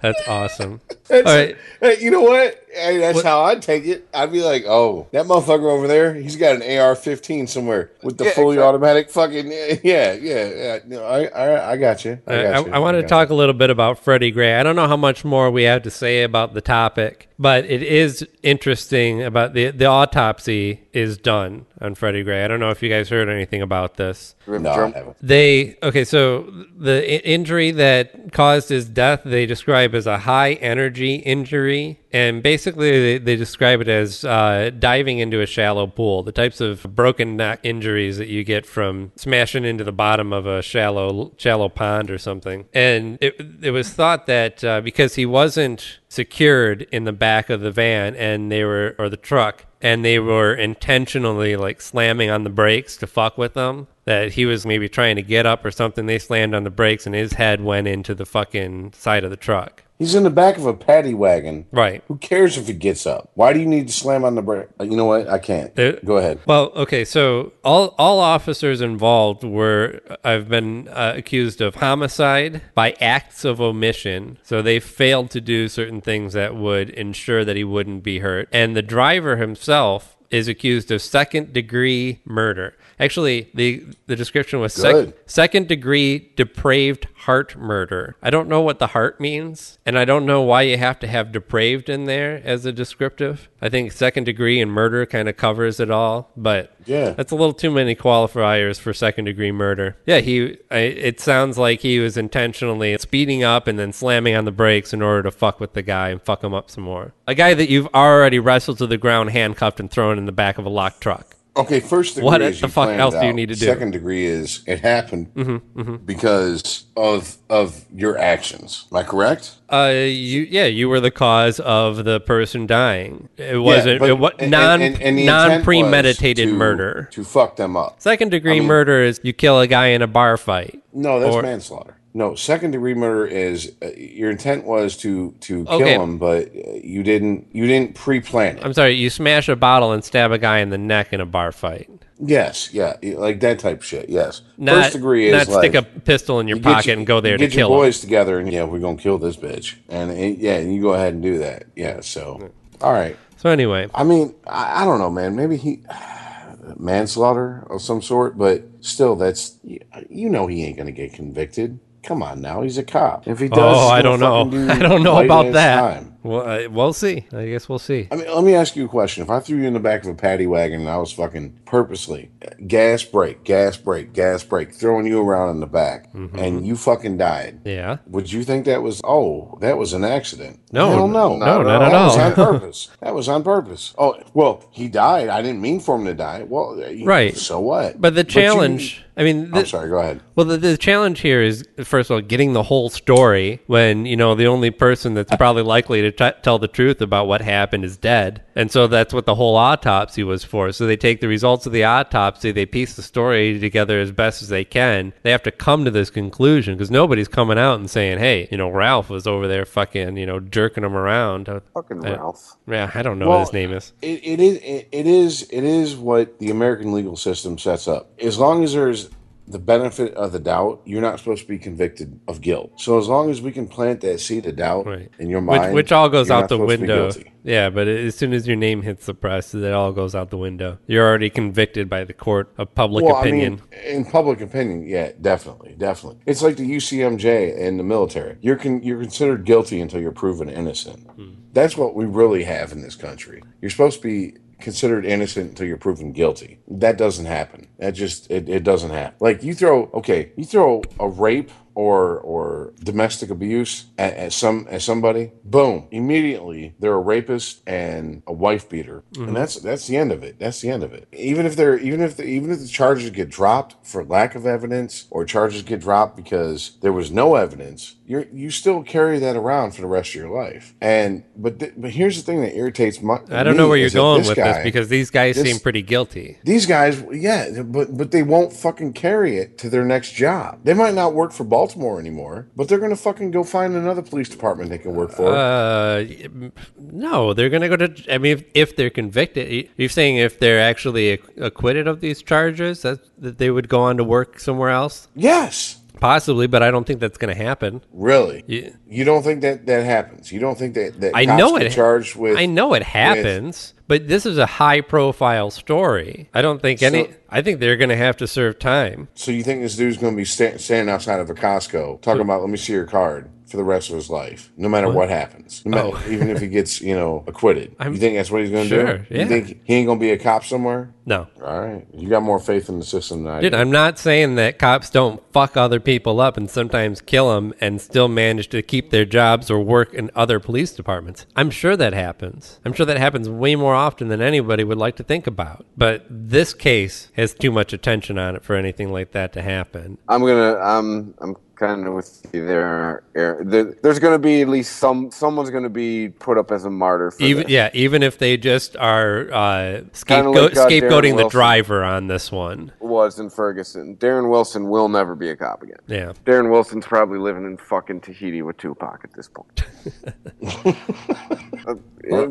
That's awesome. That's- All right. Hey, you know what? Hey, that's how I'd take it. I'd be like, oh, that motherfucker over there, he's got an AR-15 somewhere with the Yeah, fully exactly. automatic fucking. Yeah, yeah, yeah. No, I, I, I got you. I, I, got you. I, want to got talk a little bit about Freddie Gray. I don't know how much more we have to say about the topic, but it is interesting about the the autopsy is done on Freddie Gray. I don't know if you guys heard anything about this. No, They okay, so the injury that caused his death they describe as a high energy injury, and basically they, they describe it as uh, diving into a shallow pool. The types of broken neck injuries that you get from smashing into the bottom of a shallow shallow pond or something. And it it was thought that uh, because he wasn't secured in the back of the van and they were or the truck and they were intentionally like slamming on the brakes to fuck with them that he was maybe trying to get up or something they slammed on the brakes and his head went into the fucking side of the truck He's in the back of a paddy wagon. Right. Who cares if he gets up? Why do you need to slam on the brake? You know what? I can't. There- Go ahead. Well, okay, so all all officers involved were I've been uh, accused of homicide by acts of omission. So they failed to do certain things that would ensure that he wouldn't be hurt. And the driver himself is accused of second degree murder. Actually, the the description was sec- second degree depraved heart murder. I don't know what the heart means, and I don't know why you have to have depraved in there as a descriptive. I think second degree and murder kind of covers it all, but Yeah. that's a little too many qualifiers for second degree murder. Yeah, he. I, it sounds like he was intentionally speeding up and then slamming on the brakes in order to fuck with the guy and fuck him up some more. A guy that you've already wrestled to the ground, handcuffed, and thrown in the back of a locked truck. Okay, first degree What is the fuck else do you need to do? Mm-hmm, Second degree is it happened because of of your actions. Am I correct? Uh, you yeah, you were the cause of the person dying. It wasn't but- it and- non and- and the non premeditated murder. to fuck them up. Second degree I mean- murder is you kill a guy in a bar fight. No, that's Or- manslaughter. No, second degree murder is uh, your intent was to to kill Okay. him, but uh, you didn't you didn't pre-plan it. I'm sorry, you smash a bottle and stab a guy in the neck in a bar fight. yes, yeah, like that type shit. Yes, Not, first degree is not like stick a pistol in your you get pocket your- and go there you to get your kill him. boys together and yeah, we're gonna kill this bitch, and it, yeah, and you go ahead and do that. Yeah, so all right. So anyway, I mean, I, I don't know, man. Maybe he manslaughter of some sort, but still, that's you know he ain't gonna get convicted. Come on now, he's a cop. If he does, oh, I don't know. do I don't know about that. time. Well, uh, we'll see. I guess we'll see. I mean, let me ask you a question. If I threw you in the back of a paddy wagon and I was fucking purposely gas brake, gas brake, gas brake, throwing you around in the back, Mm-hmm. and you fucking died, Yeah. would you think that was oh that was an accident? No, Hell no, no, not at that was on purpose. That was on purpose. Oh well, he died. I didn't mean for him to die. Well, uh, you- Right. So what? But the you- challenge, I mean, I'm sorry. Go ahead. Well, the, the challenge here is first of all getting the whole story when you know the only person that's probably likely to t- tell the truth about what happened is dead, and so that's what the whole autopsy was for. So they take the results of the autopsy, they piece the story together as best as they can. They have to come to this conclusion because nobody's coming out and saying, "Hey, you know, Ralph was over there fucking, you know, jerking him around." Fucking Uh, Ralph. Yeah, I don't know what his name is. It, it is. It, it is. It is what the American legal system sets up. As long as there's the benefit of the doubt, you're not supposed to be convicted of guilt. So as long as we can plant that seed of doubt Right. in your mind, which all goes out the supposed to be window. Yeah, but as soon as your name hits the press, that all goes out the window. You're already convicted by the court of public Well, opinion. I mean, in public opinion, yeah, definitely, definitely. It's like the UCMJ in the military. You're con- you're considered guilty until you're proven innocent. Hmm. That's what we really have in this country. You're supposed to be considered innocent until you're proven guilty. That doesn't happen. That just it, it doesn't happen. Like you throw okay, you throw a rape or or domestic abuse at, at some at somebody, boom, immediately they're a rapist and a wife beater, and mm-hmm. that's that's the end of it. That's the end of it. Even if they're even if the, even if the charges get dropped for lack of evidence or charges get dropped because there was no evidence, you you still carry that around for the rest of your life. And but th- but here's the thing that irritates my I don't know where you're going this with guy- this because these guys this- seem pretty guilty. these guys, yeah, but but they won't fucking carry it to their next job. They might not work for Baltimore anymore, but they're gonna fucking go find another police department they can work for. Uh, no, they're going to go to. I mean, if, if they're convicted, you're saying if they're actually acquitted of these charges, that that they would go on to work somewhere else, yes, possibly. But I don't think that's going to happen. really. Yeah. You don't think that that happens? You don't think that that I know it. charged with? I know it happens, but this is a high-profile story. I don't think any. So- I think they're going to have to serve time. So you think this dude's gonna be sta- standing outside of a Costco talking about, "Let me see your card." For the rest of his life, no matter what, happens, no matter, Oh. even if he gets, you know, acquitted, you think that's what he's going to Sure, do? yeah. You think he ain't going to be a cop somewhere? No, All right, you got more faith in the system than I Dude, do. I'm not saying that cops don't fuck other people up and sometimes kill them and still manage to keep their jobs or work in other police departments. I'm sure that happens. I'm sure that happens way more often than anybody would like to think about. But this case has too much attention on it for anything like that to happen. I'm gonna. I'm. I'm kind of with you there. There- There's going to be at least some. Someone's going to be put up as a martyr for Even this. yeah, even if they just are uh, scapegoat, like, uh, scapegoating the driver on this one. was in Ferguson. Darren Wilson will never be a cop again. Yeah. Darren Wilson's probably living in fucking Tahiti with Tupac at this point. Uh, yeah,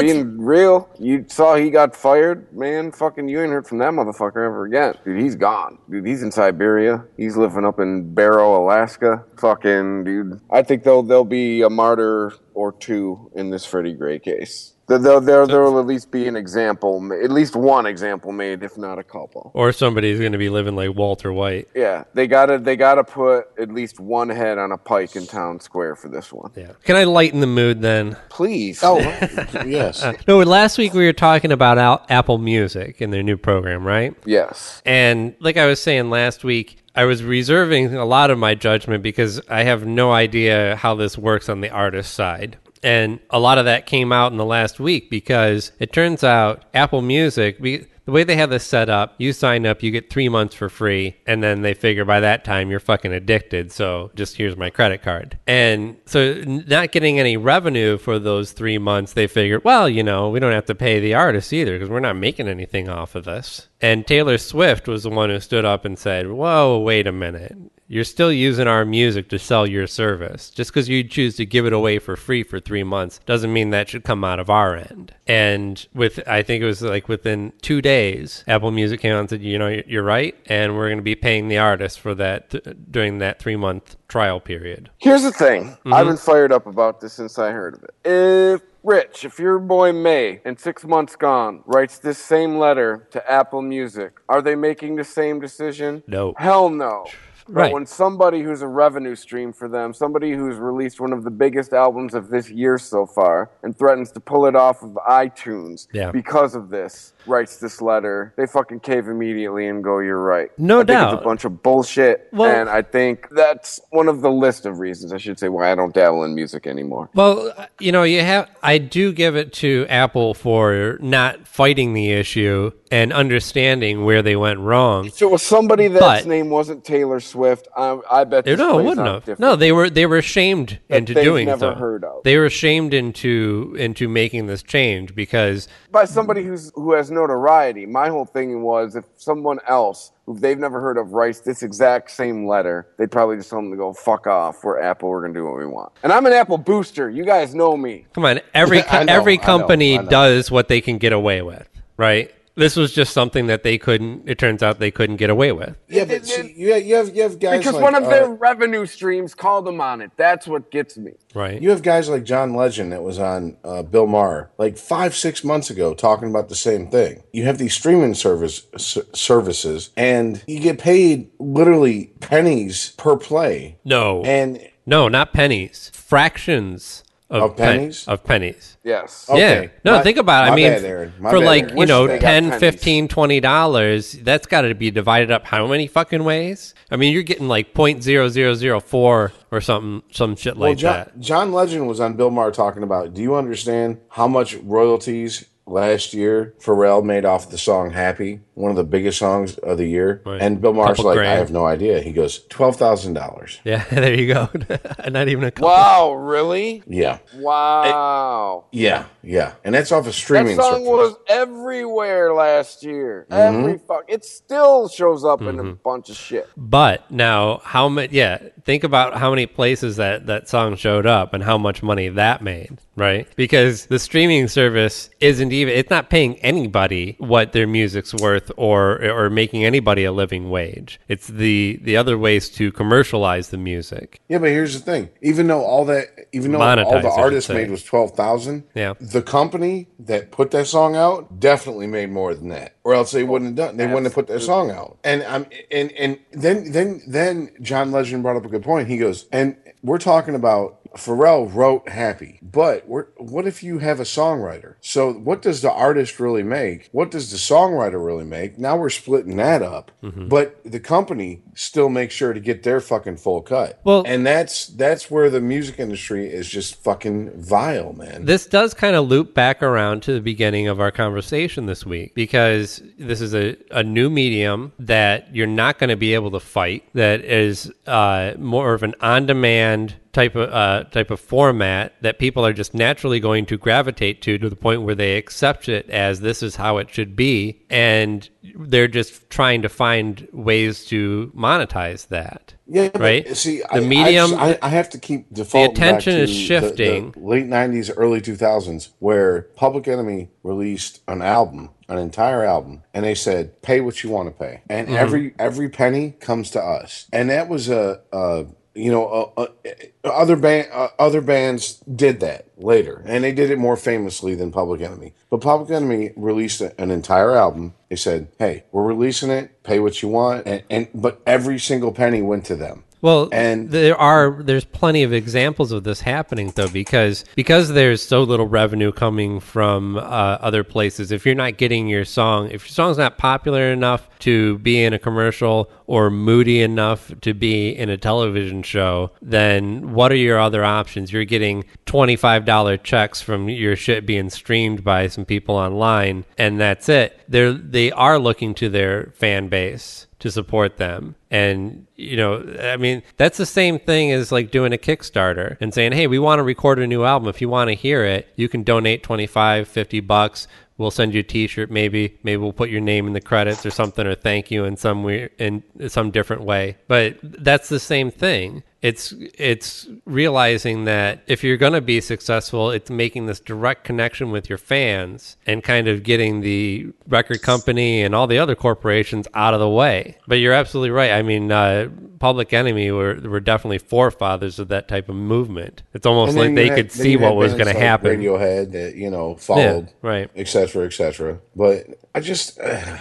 being real, you saw he got fired, man. Fucking, you ain't heard from that motherfucker ever again, dude. He's gone, dude. He's in Siberia. He's living up in Barrow, Alaska. Fucking, dude. I think there'll there'll be a martyr or two in this Freddie Gray case. There, there, there, there will at least be an example, at least one example made, if not a couple. Or somebody's going to be living like Walter White. Yeah, they gotta they gotta put at least one head on a pike in town square for this one. Yeah. Can I lighten the mood then? Please. Oh, yes. No, last week we were talking about Al- Apple Music and their new program, right? Yes. And like I was saying last week, I was reserving a lot of my judgment because I have no idea how this works on the artist side. And a lot of that came out in the last week because it turns out Apple Music, we, the way they have this set up, you sign up, you get three months for free, and then they figure by that time you're fucking addicted. So just here's my credit card. And so, not getting any revenue for those three months, they figured, well, you know, we don't have to pay the artists either because we're not making anything off of this. And Taylor Swift was the one who stood up and said, whoa, wait a minute. You're still using our music to sell your service. Just because you choose to give it away for free for three months doesn't mean that should come out of our end. And with, I think it was like within two days, Apple Music came out and said, you know, you're right. And we're going to be paying the artist for that during that three month trial period. Here's the thing. I've mm-hmm. been fired up about this since I heard of it. If Rich, if your boy May, in six months gone, writes this same letter to Apple Music, are they making the same decision? No. Hell no. Right. But when somebody who's a revenue stream for them, somebody who's released one of the biggest albums of this year so far, and threatens to pull it off of iTunes Yeah. because of this, writes this letter, they fucking cave immediately and go, "You're right." No I doubt. It's a bunch of bullshit, Well- and I think that's one of the list of reasons I should say why I don't dabble in music anymore. Well, you know, you have. I do give it to Apple for not fighting the issue and understanding where they went wrong. If it was somebody that's But- name wasn't Taylor Swift, I, I bet no, it wouldn't have. different. No, they were they were shamed into they've doing never so. heard of. They were shamed into into making this change because by somebody who's who has notoriety. My whole thing was if someone else who they've never heard of writes this exact same letter, they'd probably just tell them to go fuck off. We're Apple. We're gonna do what we want. And I'm an Apple booster. You guys know me. come on, every I know, every I know, company I know. does what they can get away with, right? This was just something that they couldn't. It turns out they couldn't get away with. Yeah, but see, you, have, you have you have guys Because like, one of uh, their revenue streams called them on it. That's what gets me. Right. You have guys like John Legend that was on uh, Bill Maher like five, six months ago talking about the same thing. You have these streaming service s- services, and you get paid literally pennies per play. no. And no, not pennies. Fractions of, Of pen- pennies? of pennies. Yes. Okay. Yeah. No, My- think about it. I mean, bad, Aaron. My for bad, like, Aaron. you know, they 10, pennies. 15, 20 dollars, that's got to be divided up how many fucking ways? I mean, you're getting like 0.0004 or something some shit Well, like John, that. John Legend was on Bill Maher talking about. Do you understand how much royalties last year Pharrell made off the song "Happy," one of the biggest songs of the year? Right. And Bill Maher's Couple like, "I have no idea." He goes, 12000 dollars." Yeah, there you go. Not even a couple. Wow. Really? Yeah, Wow. yeah, yeah, and that's off a That streaming. That song service. was everywhere last year. Mm-hmm. Every fuck, it still shows up in a bunch of shit. But now, how much? Yeah, think about how many places that that song showed up and how much money that made, right? Because the streaming service isn't even it's not paying anybody what their music's worth or or making anybody a living wage. It's the the other ways to commercialize the music. Yeah, but here's the thing: even though all that, even though Monetize, all the should artist made was twelve thousand, Yeah. The company that put that song out definitely made more than that, or else they oh, wouldn't have done. They wouldn't have put that song out. And I'm and and then then then John Legend brought up a good point. He goes, and we're talking about Pharrell wrote Happy, but what if you have a songwriter? So what does the artist really make? What does the songwriter really make? Now we're splitting that up, Mm-hmm. but the company still makes sure to get their fucking full cut. Well- and that's that's where the music industry is just fucking vile, man. This does kind of loop back around to the beginning of our conversation this week because this is a, a new medium that you're not going to be able to fight, that is uh, more of an on demand type of uh, type of format that people are just naturally going to gravitate to to the point where they accept it as this is how it should be and they're just trying to find ways to monetize that Yeah, right? See, The I, medium- I, I have to keep defaulting The attention is to the- shifting. The, late '90s, early 2000s, where Public Enemy released an album, an entire album, and they said, "Pay what you want to pay," and Mm-hmm. every every penny comes to us, and that was a. a you know, uh, uh, other band, uh, other bands did that later, and they did it more famously than Public Enemy. But Public Enemy released a, an entire album. They said, "Hey, we're releasing it. Pay what you want," and, and but every single penny went to them. Well, And- there are there's plenty of examples of this happening though because because there's so little revenue coming from uh, other places. If you're not getting your song, if your song's not popular enough to be in a commercial or moody enough to be in a television show, then what are your other options? You're getting twenty five dollar checks from your shit being streamed by some people online, and that's it. They're they are looking to their fan base to support them. And, you know, I mean, that's the same thing as like doing a Kickstarter and saying, hey, we want to record a new album. If you want to hear it, you can donate 25, 50 bucks. We'll send you a T-shirt, maybe. Maybe we'll put your name in the credits or something, or thank you in some weird, in some different way. But that's the same thing. It's it's realizing that if you're going to be successful, it's making this direct connection with your fans and kind of getting the record company and all the other corporations out of the way. But you're absolutely right. I mean, uh, Public Enemy were were definitely forefathers of that type of movement. It's almost like they had- could see what was going to like happen. Radiohead that you know followed, right. et cetera, et cetera. But I just uh,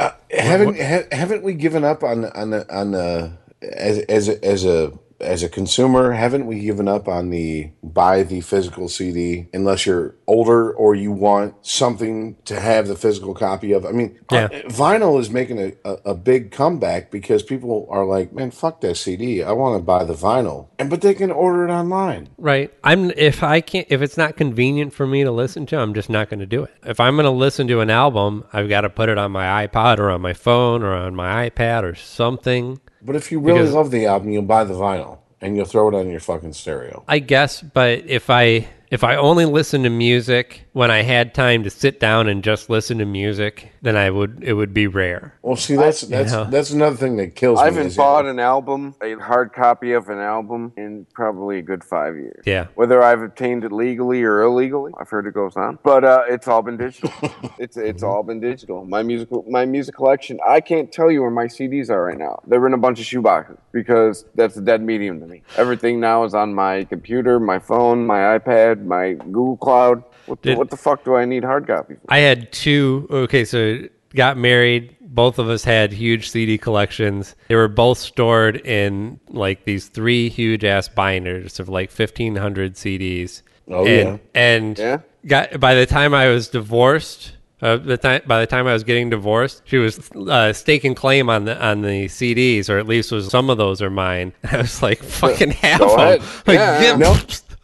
uh, haven't ha, haven't we given up on on the, on the as as a, as a as a consumer, haven't we given up on the buy the physical CD unless you're older or you want something to have the physical copy of? I mean, Yeah. uh, vinyl is making a, a, a big comeback because people are like, man, fuck that CD. I want to buy the vinyl, and but they can order it online. Right. I'm if I can't if it's not convenient for me to listen to, I'm just not going to do it. If I'm going to listen to an album, I've got to put it on my iPod or on my phone or on my iPad or something. But if you really Because- love the album, you'll buy the vinyl and you'll throw it on your fucking stereo. I guess, but if I if I only listened to music when I had time to sit down and just listen to music, then I would it would be rare. Well, see, that's that's Yeah. that's another thing that kills me. I haven't bought an album, a hard copy of an album, in probably a good five years. Yeah. Whether I've obtained it legally or illegally, I've heard it goes on, but uh, it's all been digital. it's it's all been digital. My musical my music collection. I can't tell you where my CDs are right now. They're in a bunch of shoeboxes because that's a dead medium to me. Everything now is on my computer, my phone, my iPad, my Google Cloud. What the, Did- what the fuck do I need hard copies? for? I had two. Okay, so got married. Both of us had huge CD collections. They were both stored in like these three huge ass binders of like fifteen hundred CDs. Oh, and, yeah. and Yeah? got by the time I was divorced. Uh, the time by the time I was getting divorced, she was uh, staking claim on the on the CDs, or at least was some of those are mine. I was like, fucking have Go them. ahead. Like, Yeah, get- No,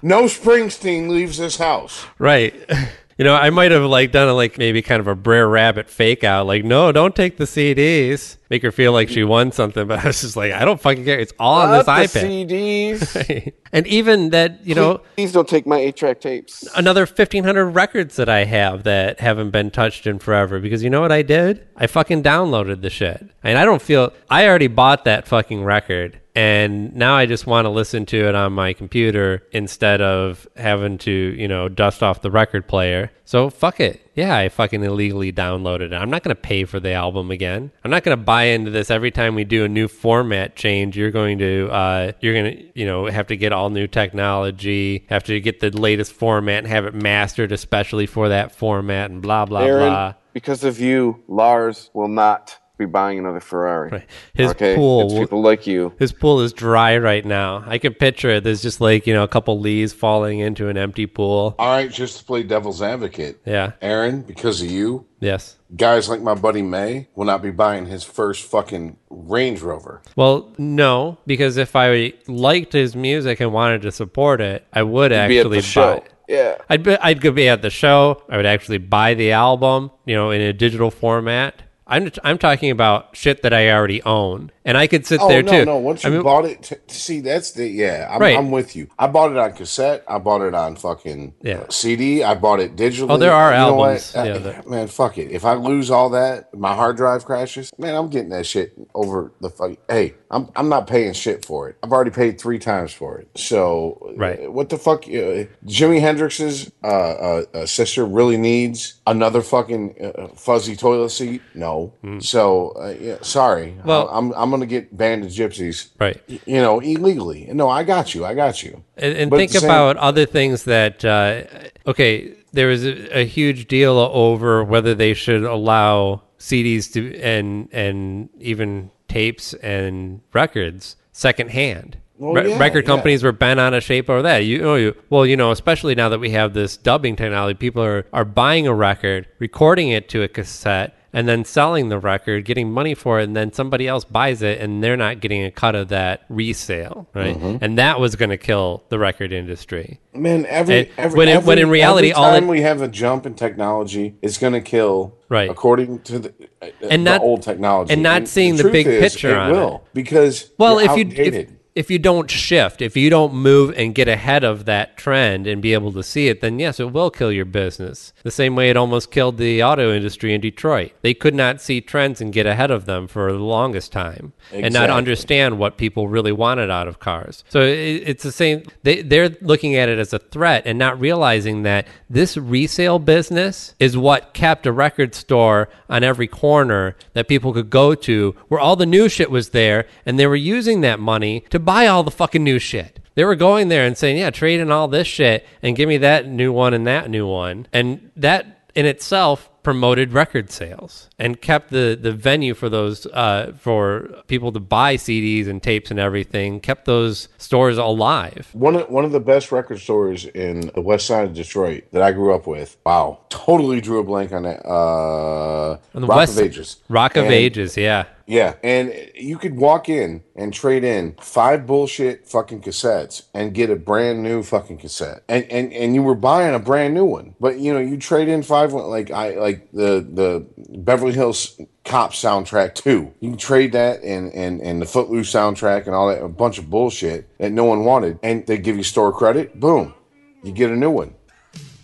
no Springsteen leaves this house. Right. You know, I might have like done a like maybe kind of a Brer Rabbit fake out, like, no, don't take the CDs. Make her feel like she won something, but I was just like, I don't fucking care. It's all on this Not the iPad. CDs. and even that, you know, Please don't take my eight-track tapes. another 1500 records that I have that haven't been touched in forever because you know what I did? I fucking downloaded the shit. And I don't feel I already bought that fucking record and now I just want to listen to it on my computer instead of having to, you know, dust off the record player. So fuck it. Yeah, I fucking illegally downloaded it. I'm not going to pay for the album again. I'm not going to buy into this every time we do a new format change. You're going to uh you're going to, you know, have to get all new technology, have to get the latest format and have it mastered especially for that format and blah blah Aaron, blah. because of you, Lars will not be buying another Ferrari. Right. His okay, pool it's people like you. His pool is dry right now. I can picture it. There's just like, you know, a couple leaves falling into an empty pool. All right, just to play devil's advocate, Yeah. Aaron, because of you, Yes. guys like my buddy May will not be buying his first fucking Range Rover. Well, no, because if I liked his music and wanted to support it, I would Be at actually the show. buy. Yeah. I'd be, I'd go be at the show. I would actually buy the album, you know, in a digital format. I'm I'm talking about shit that I already own, and I could sit Oh there no, too. no! Once I you mean, bought it, t- see that's the yeah. I'm, Right. I'm with you. I bought it on cassette. I bought it on fucking Yeah. uh, CD. I bought it digitally. Oh, there are You albums, Uh, yeah, that- man, fuck it. If I lose all that, my hard drive crashes. Man, I'm getting that shit over the fuck. Hey, I'm I'm not paying shit for it. I've already paid three times for it. So Right. uh, what the fuck? Uh, Jimi Hendrix's uh, uh, uh, sister really needs another fucking uh, fuzzy toilet seat. No. So uh, yeah, sorry. Well- I'm I'm gonna get Band of Gypsys right. you know, illegally. No, I got you. I got you. And, and think about other things that, uh, okay, there was a, a huge deal over whether they should allow CDs to and and even tapes and records secondhand. Well, Re- yeah, record yeah. companies were bent out of shape over that. You know, you, well, you know, especially now that we have this dubbing technology, people are, are buying a record, recording it to a cassette, and then selling the record, getting money for it, and then somebody else buys it, and they're not getting a cut of that resale, right? Mm-hmm. And that was going to kill the record industry. Man, every, And every when it- every, when in reality, every all time it- we have a jump in technology, it's going to kill. Right. According to the, uh, And the not- old technology, and not seeing the truth big is, picture it on will because Well, you're if you if, outdated. If you don't shift, if you don't move and get ahead of that trend and be able to see it, then yes, it will kill your business. The same way it almost killed the auto industry in Detroit. They could not see trends and get ahead of them for the longest time and not understand what people really wanted out of cars. So it, it's the same. They they're looking at it as a threat and not realizing that this resale business is what kept a record store on every corner that people could go to where all the new shit was there and they were using that money to buy all the fucking new shit. They were going there and saying, "Yeah, trade in all this shit and give me that new one and that new one." And that in itself promoted record sales and kept the, the venue for those uh, for people to buy CDs and tapes and everything kept those stores alive. One of, one of the best record stores in the west side of Detroit that I grew up with. Wow, totally drew a blank on that. Uh, On the Rock west of Ages. Rock of And- Ages, yeah. Yeah, and you could walk in and trade in five bullshit fucking cassettes and get a brand new fucking cassette, and and and you were buying a brand new one. But you know, you trade in five like I like the the Beverly Hills Cop soundtrack too. You can trade that and and and the Footloose soundtrack and all that a bunch of bullshit that no one wanted, and they give you store credit. Boom, you get a new one,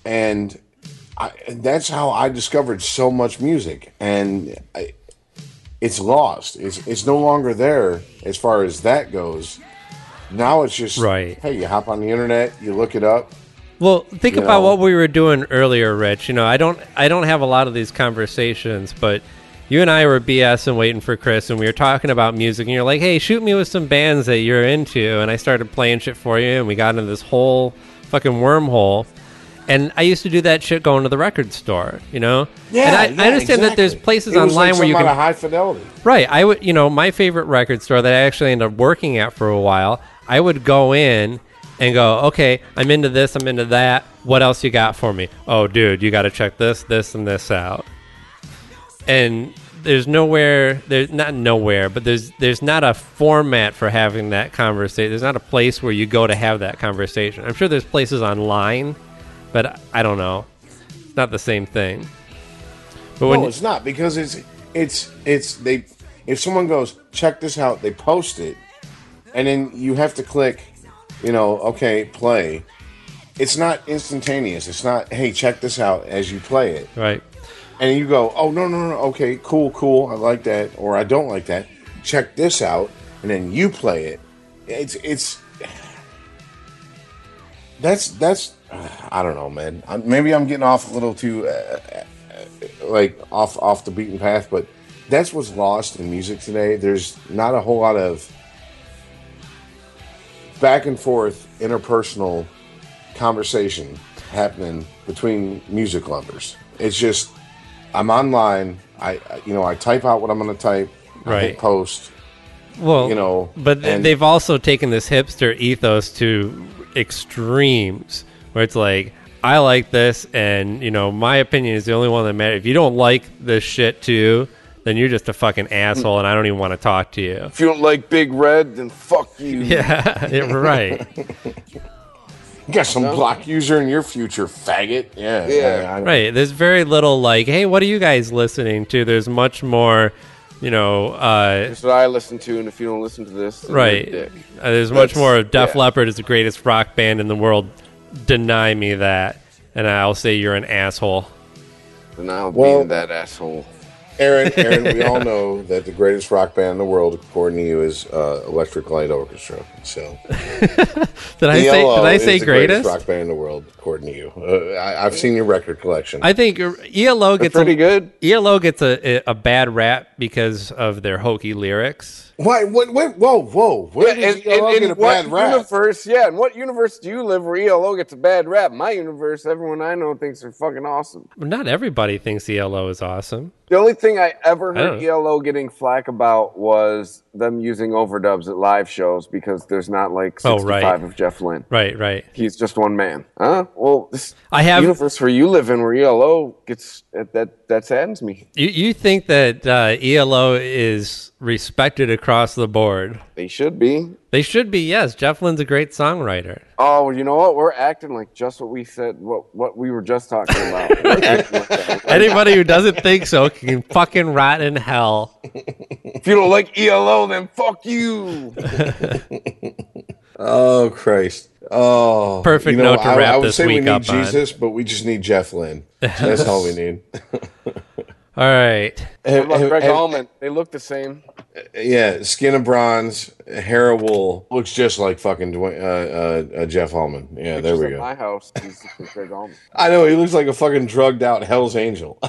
and. I, that's how I discovered so much music, and I, it's lost. It's it's no longer there as far as that goes. Now it's just Right. Hey, you hop on the internet, you look it up. Well, think about know? what we were doing earlier, Rich. You know, I don't I don't have a lot of these conversations, but you and I were BSing waiting for Chris and we were talking about music and you're like, "Hey, shoot me with some bands that you're into." And I started playing shit for you and we got into this whole fucking wormhole. And I used to do that shit going to the record store, you know? Yeah, and I, I understand that there's places It online like where you can high fidelity. Right. I would, you know, my favorite record store that I actually ended up working at for a while, I would go in and go, okay, I'm into this, I'm into that. What else you got for me? Oh, dude, you got to check this, this, and this out. And there's nowhere, there's not nowhere, but there's there's not a format for having that conversation. There's not a place where you go to have that conversation. I'm sure there's places online, but I don't know. It's not the same thing. But when no, it's not because it's it's it's they. If someone goes check this out, they post it, and then you have to click, you know, okay, play. It's not instantaneous. It's not hey, check this out as you play it. right. and you go, "Oh no, no, no, okay, cool, cool, I like that," or "I don't like that." Check this out, and then you play it. It's it's that's that's I don't know, man. maybe I'm getting off a little too uh, uh, like off off the beaten path, but that's what's lost in music today. There's not a whole lot of back and forth interpersonal conversation happening between music lovers. It's just I'm online. I, you know, I type out what I'm going to type. Right. post. Well, You know, but and- they've also taken this hipster ethos to extremes, where it's like, I like this, and you know, my opinion is the only one that matters. If you don't like this shit too, then you're just a fucking asshole, and I don't even want to talk to you. If you don't like Big Red, then fuck you. Yeah, yeah, right. You got some block user in your future, faggot. Yeah. Yeah. I- I- Right. There's very little like, hey, what are you guys listening to? There's much more, you know, uh, That's what I listen to, and if you don't listen to this, then you're a right. dick. Uh, there's much more of Def yeah. Leppard is the greatest rock band in the world. Deny me that, and I'll say you're an asshole. And I'll Well- be that asshole. Aaron, Aaron, we all know that the greatest rock band in the world, according to you, is uh, Electric Light Orchestra. So, Did I say? Did I is say the greatest? rock band in the world, according to you? Uh, I, I've seen your record collection. I think ELO They're gets pretty a, good. ELO gets a, a bad rap because of their hokey lyrics. Why? What? What? Whoa, whoa! Where Yeah, does in, ELO in- get a what bad rap? universe? Yeah, in what universe do you live where ELO gets a bad rap? My universe, everyone I know thinks they're fucking awesome. Not everybody thinks ELO is awesome. The only thing I ever heard don't- ELO getting flack about was them using overdubs at live shows because there's not like Oh, 65 right. of Jeff Lynne. Right, right. He's just one man. Huh? Well, this I have- universe where you live in where ELO gets that that, that saddens me. You you think that uh, ELO is respected across the board? They should be. They should be. Yes, Jeff Lynne's a great songwriter. Oh, you know what? We're acting like just what we said, what what we were just talking about. Like. Anybody who doesn't think so can fucking rot in hell. If you don't like ELO, then fuck you. Oh Christ! Oh, Perfect note to I, wrap I would this say we week need up on. Jesus, but we just need Jeff Lynne. That's all we need. All right. What about Greg have- Allman? They look the same. Yeah, skin of bronze, hair of wool, looks just like fucking Duane, uh, uh, uh, Jeff Hallman. Yeah, there we go. My house. He's Gregg Allman. I know he looks like a fucking drugged out Hell's Angel.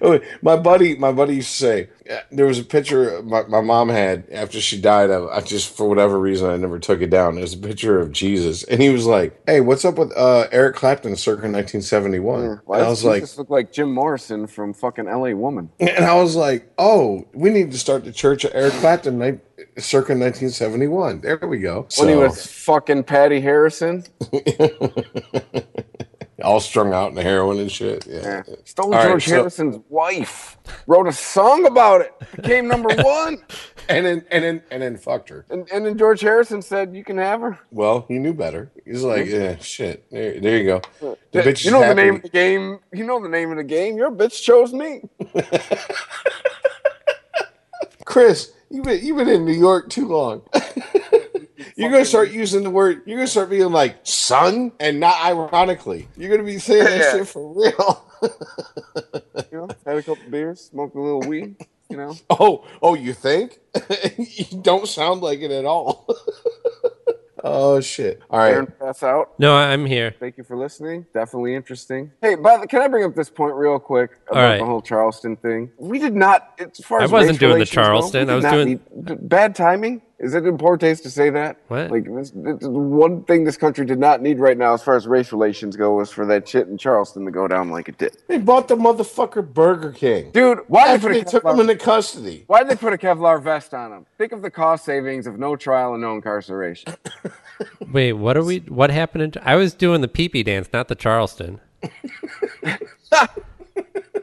Oh, my buddy, my buddy used to say uh, there was a picture my, my mom had after she died. I, I just for whatever reason I never took it down. There's a picture of Jesus, and he was like, "Hey, what's up with uh, Eric Clapton circa 1971?" Why and I was like, look like Jim Morrison from fucking L.A. Woman? and I was like, "Oh, we need to start the Church of Eric Clapton, ni- circa 1971." There we go. When he was fucking Pattie Harrison. all strung out in the heroin and shit. Yeah. Yeah. Stole All right, George so- Harrison's wife. Wrote a song about it. Became number one. and then and then and then fucked her. And, and then George Harrison said, "You can have her." Well, he knew better. He's like, yeah, shit. There, there you go. The Yeah, bitch you know the happy. name of the game. You know the name of the game. Your bitch chose me. Chris, you've been you've been in New York too long. You're gonna start using the word. You're gonna start being like son, and not ironically. You're gonna be saying that Yeah. shit for real. You know, had a couple beers, smoked a little weed. You know, oh, oh, you think? you don't sound like it at all. oh shit! All right. Aaron pass out. No, I'm here. Thank you for listening. Definitely interesting. Hey, by the, can I bring up this point real quick about All right. the whole Charleston thing? We did not, as far as I wasn't doing the Charleston. we I was doing- need- bad timing. Is it in poor taste to say that? What? Like this, this, one thing this country did not need right now, as far as race relations go, was for that shit in Charleston to go down like it did. They bought the motherfucker Burger King. Dude, why did they they took him into custody. why did they put a Kevlar vest on him? Think of the cost savings of no trial and no incarceration. Wait, what are we? What happened? In, I was doing the pee pee dance, not the Charleston.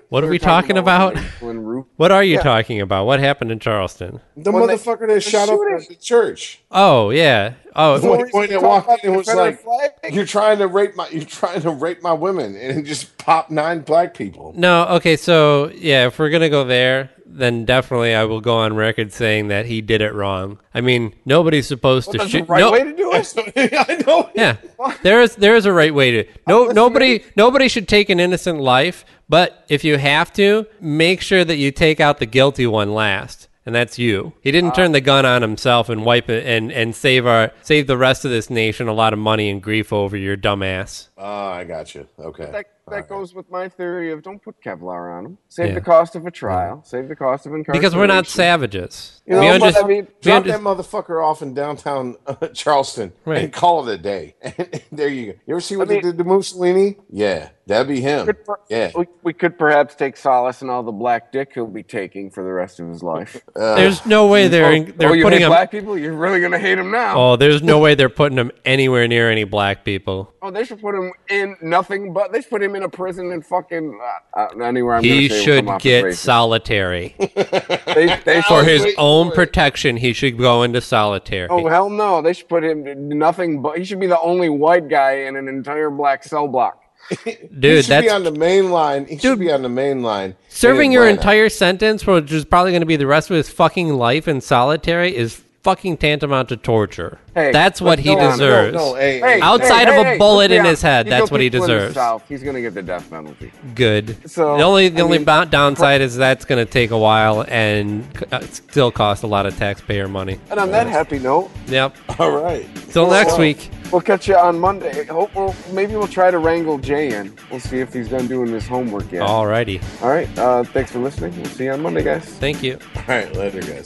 what are we talking about? When Ru- What are you talking about? What happened in Charleston? The When they- motherfucker that the shot up at the church. Oh yeah. Oh When, when they talk walked in, it was like, flag? "You're trying to rape my, you're trying to rape my women," and it just popped nine black people. no. Okay, so yeah, if we're gonna go there, then definitely I will go on record saying that he did it wrong. I mean, nobody's supposed to That's the shoot. right no- way to do it. I know. Yeah, there is there is a right way to. No, nobody nobody should take an innocent life, but if you have to, make sure that you take out the guilty one last, and that's you. He didn't turn ah. the gun on himself and wipe it and and save our save the rest of this nation a lot of money and grief over your dumb ass. Oh, ah, I got you. Okay. That, that goes with my theory of don't put Kevlar on them. Save Yeah. the cost of a trial. Save the cost of incarceration. because we're not savages. You know, we but underst- I mean, we Drop under- that motherfucker off in downtown uh, Charleston Right. and call it a day. There you go. You ever see what I mean- they did to Mussolini? Yeah, that'd be him. could per- Yeah. we, we could perhaps take solace in all the black dick he'll be taking for the rest of his life. there's no way they're oh, they're oh, you putting hate him. black people? You're really gonna hate him now. Oh, there's no way they're putting him anywhere near any black people. Oh, they should put him in nothing but they should put him in a prison and fucking uh, uh, anywhere. I'm He say should come off as get solitary They, they for his wait own for it. protection. He should go into solitary. Oh hell no! They should put him in nothing but he should be the only white guy in an entire black cell block. dude, he Dude, should be that's on the main line. He should be on the main line. serving your entire sentence, which is probably going to be the rest of his fucking life in solitary, is fucking tantamount to torture. Hey, that's what he deserves. No, no, hey, Hey, Outside of a bullet in his head, that's what he people in the deserves. He's gonna get the death penalty. Good. So, the only the I only mean, downside is that's going to take a while and uh, still cost a lot of taxpayer money. And on that happy note, Yep. all right. Till next well. week. we'll catch you on Monday. Hope we'll maybe we'll try to wrangle Jay in. We'll see if he's done doing his homework yet. Alrighty. All right. Uh, thanks for listening. We'll see you on Monday, guys. Thank you. All right, later, guys.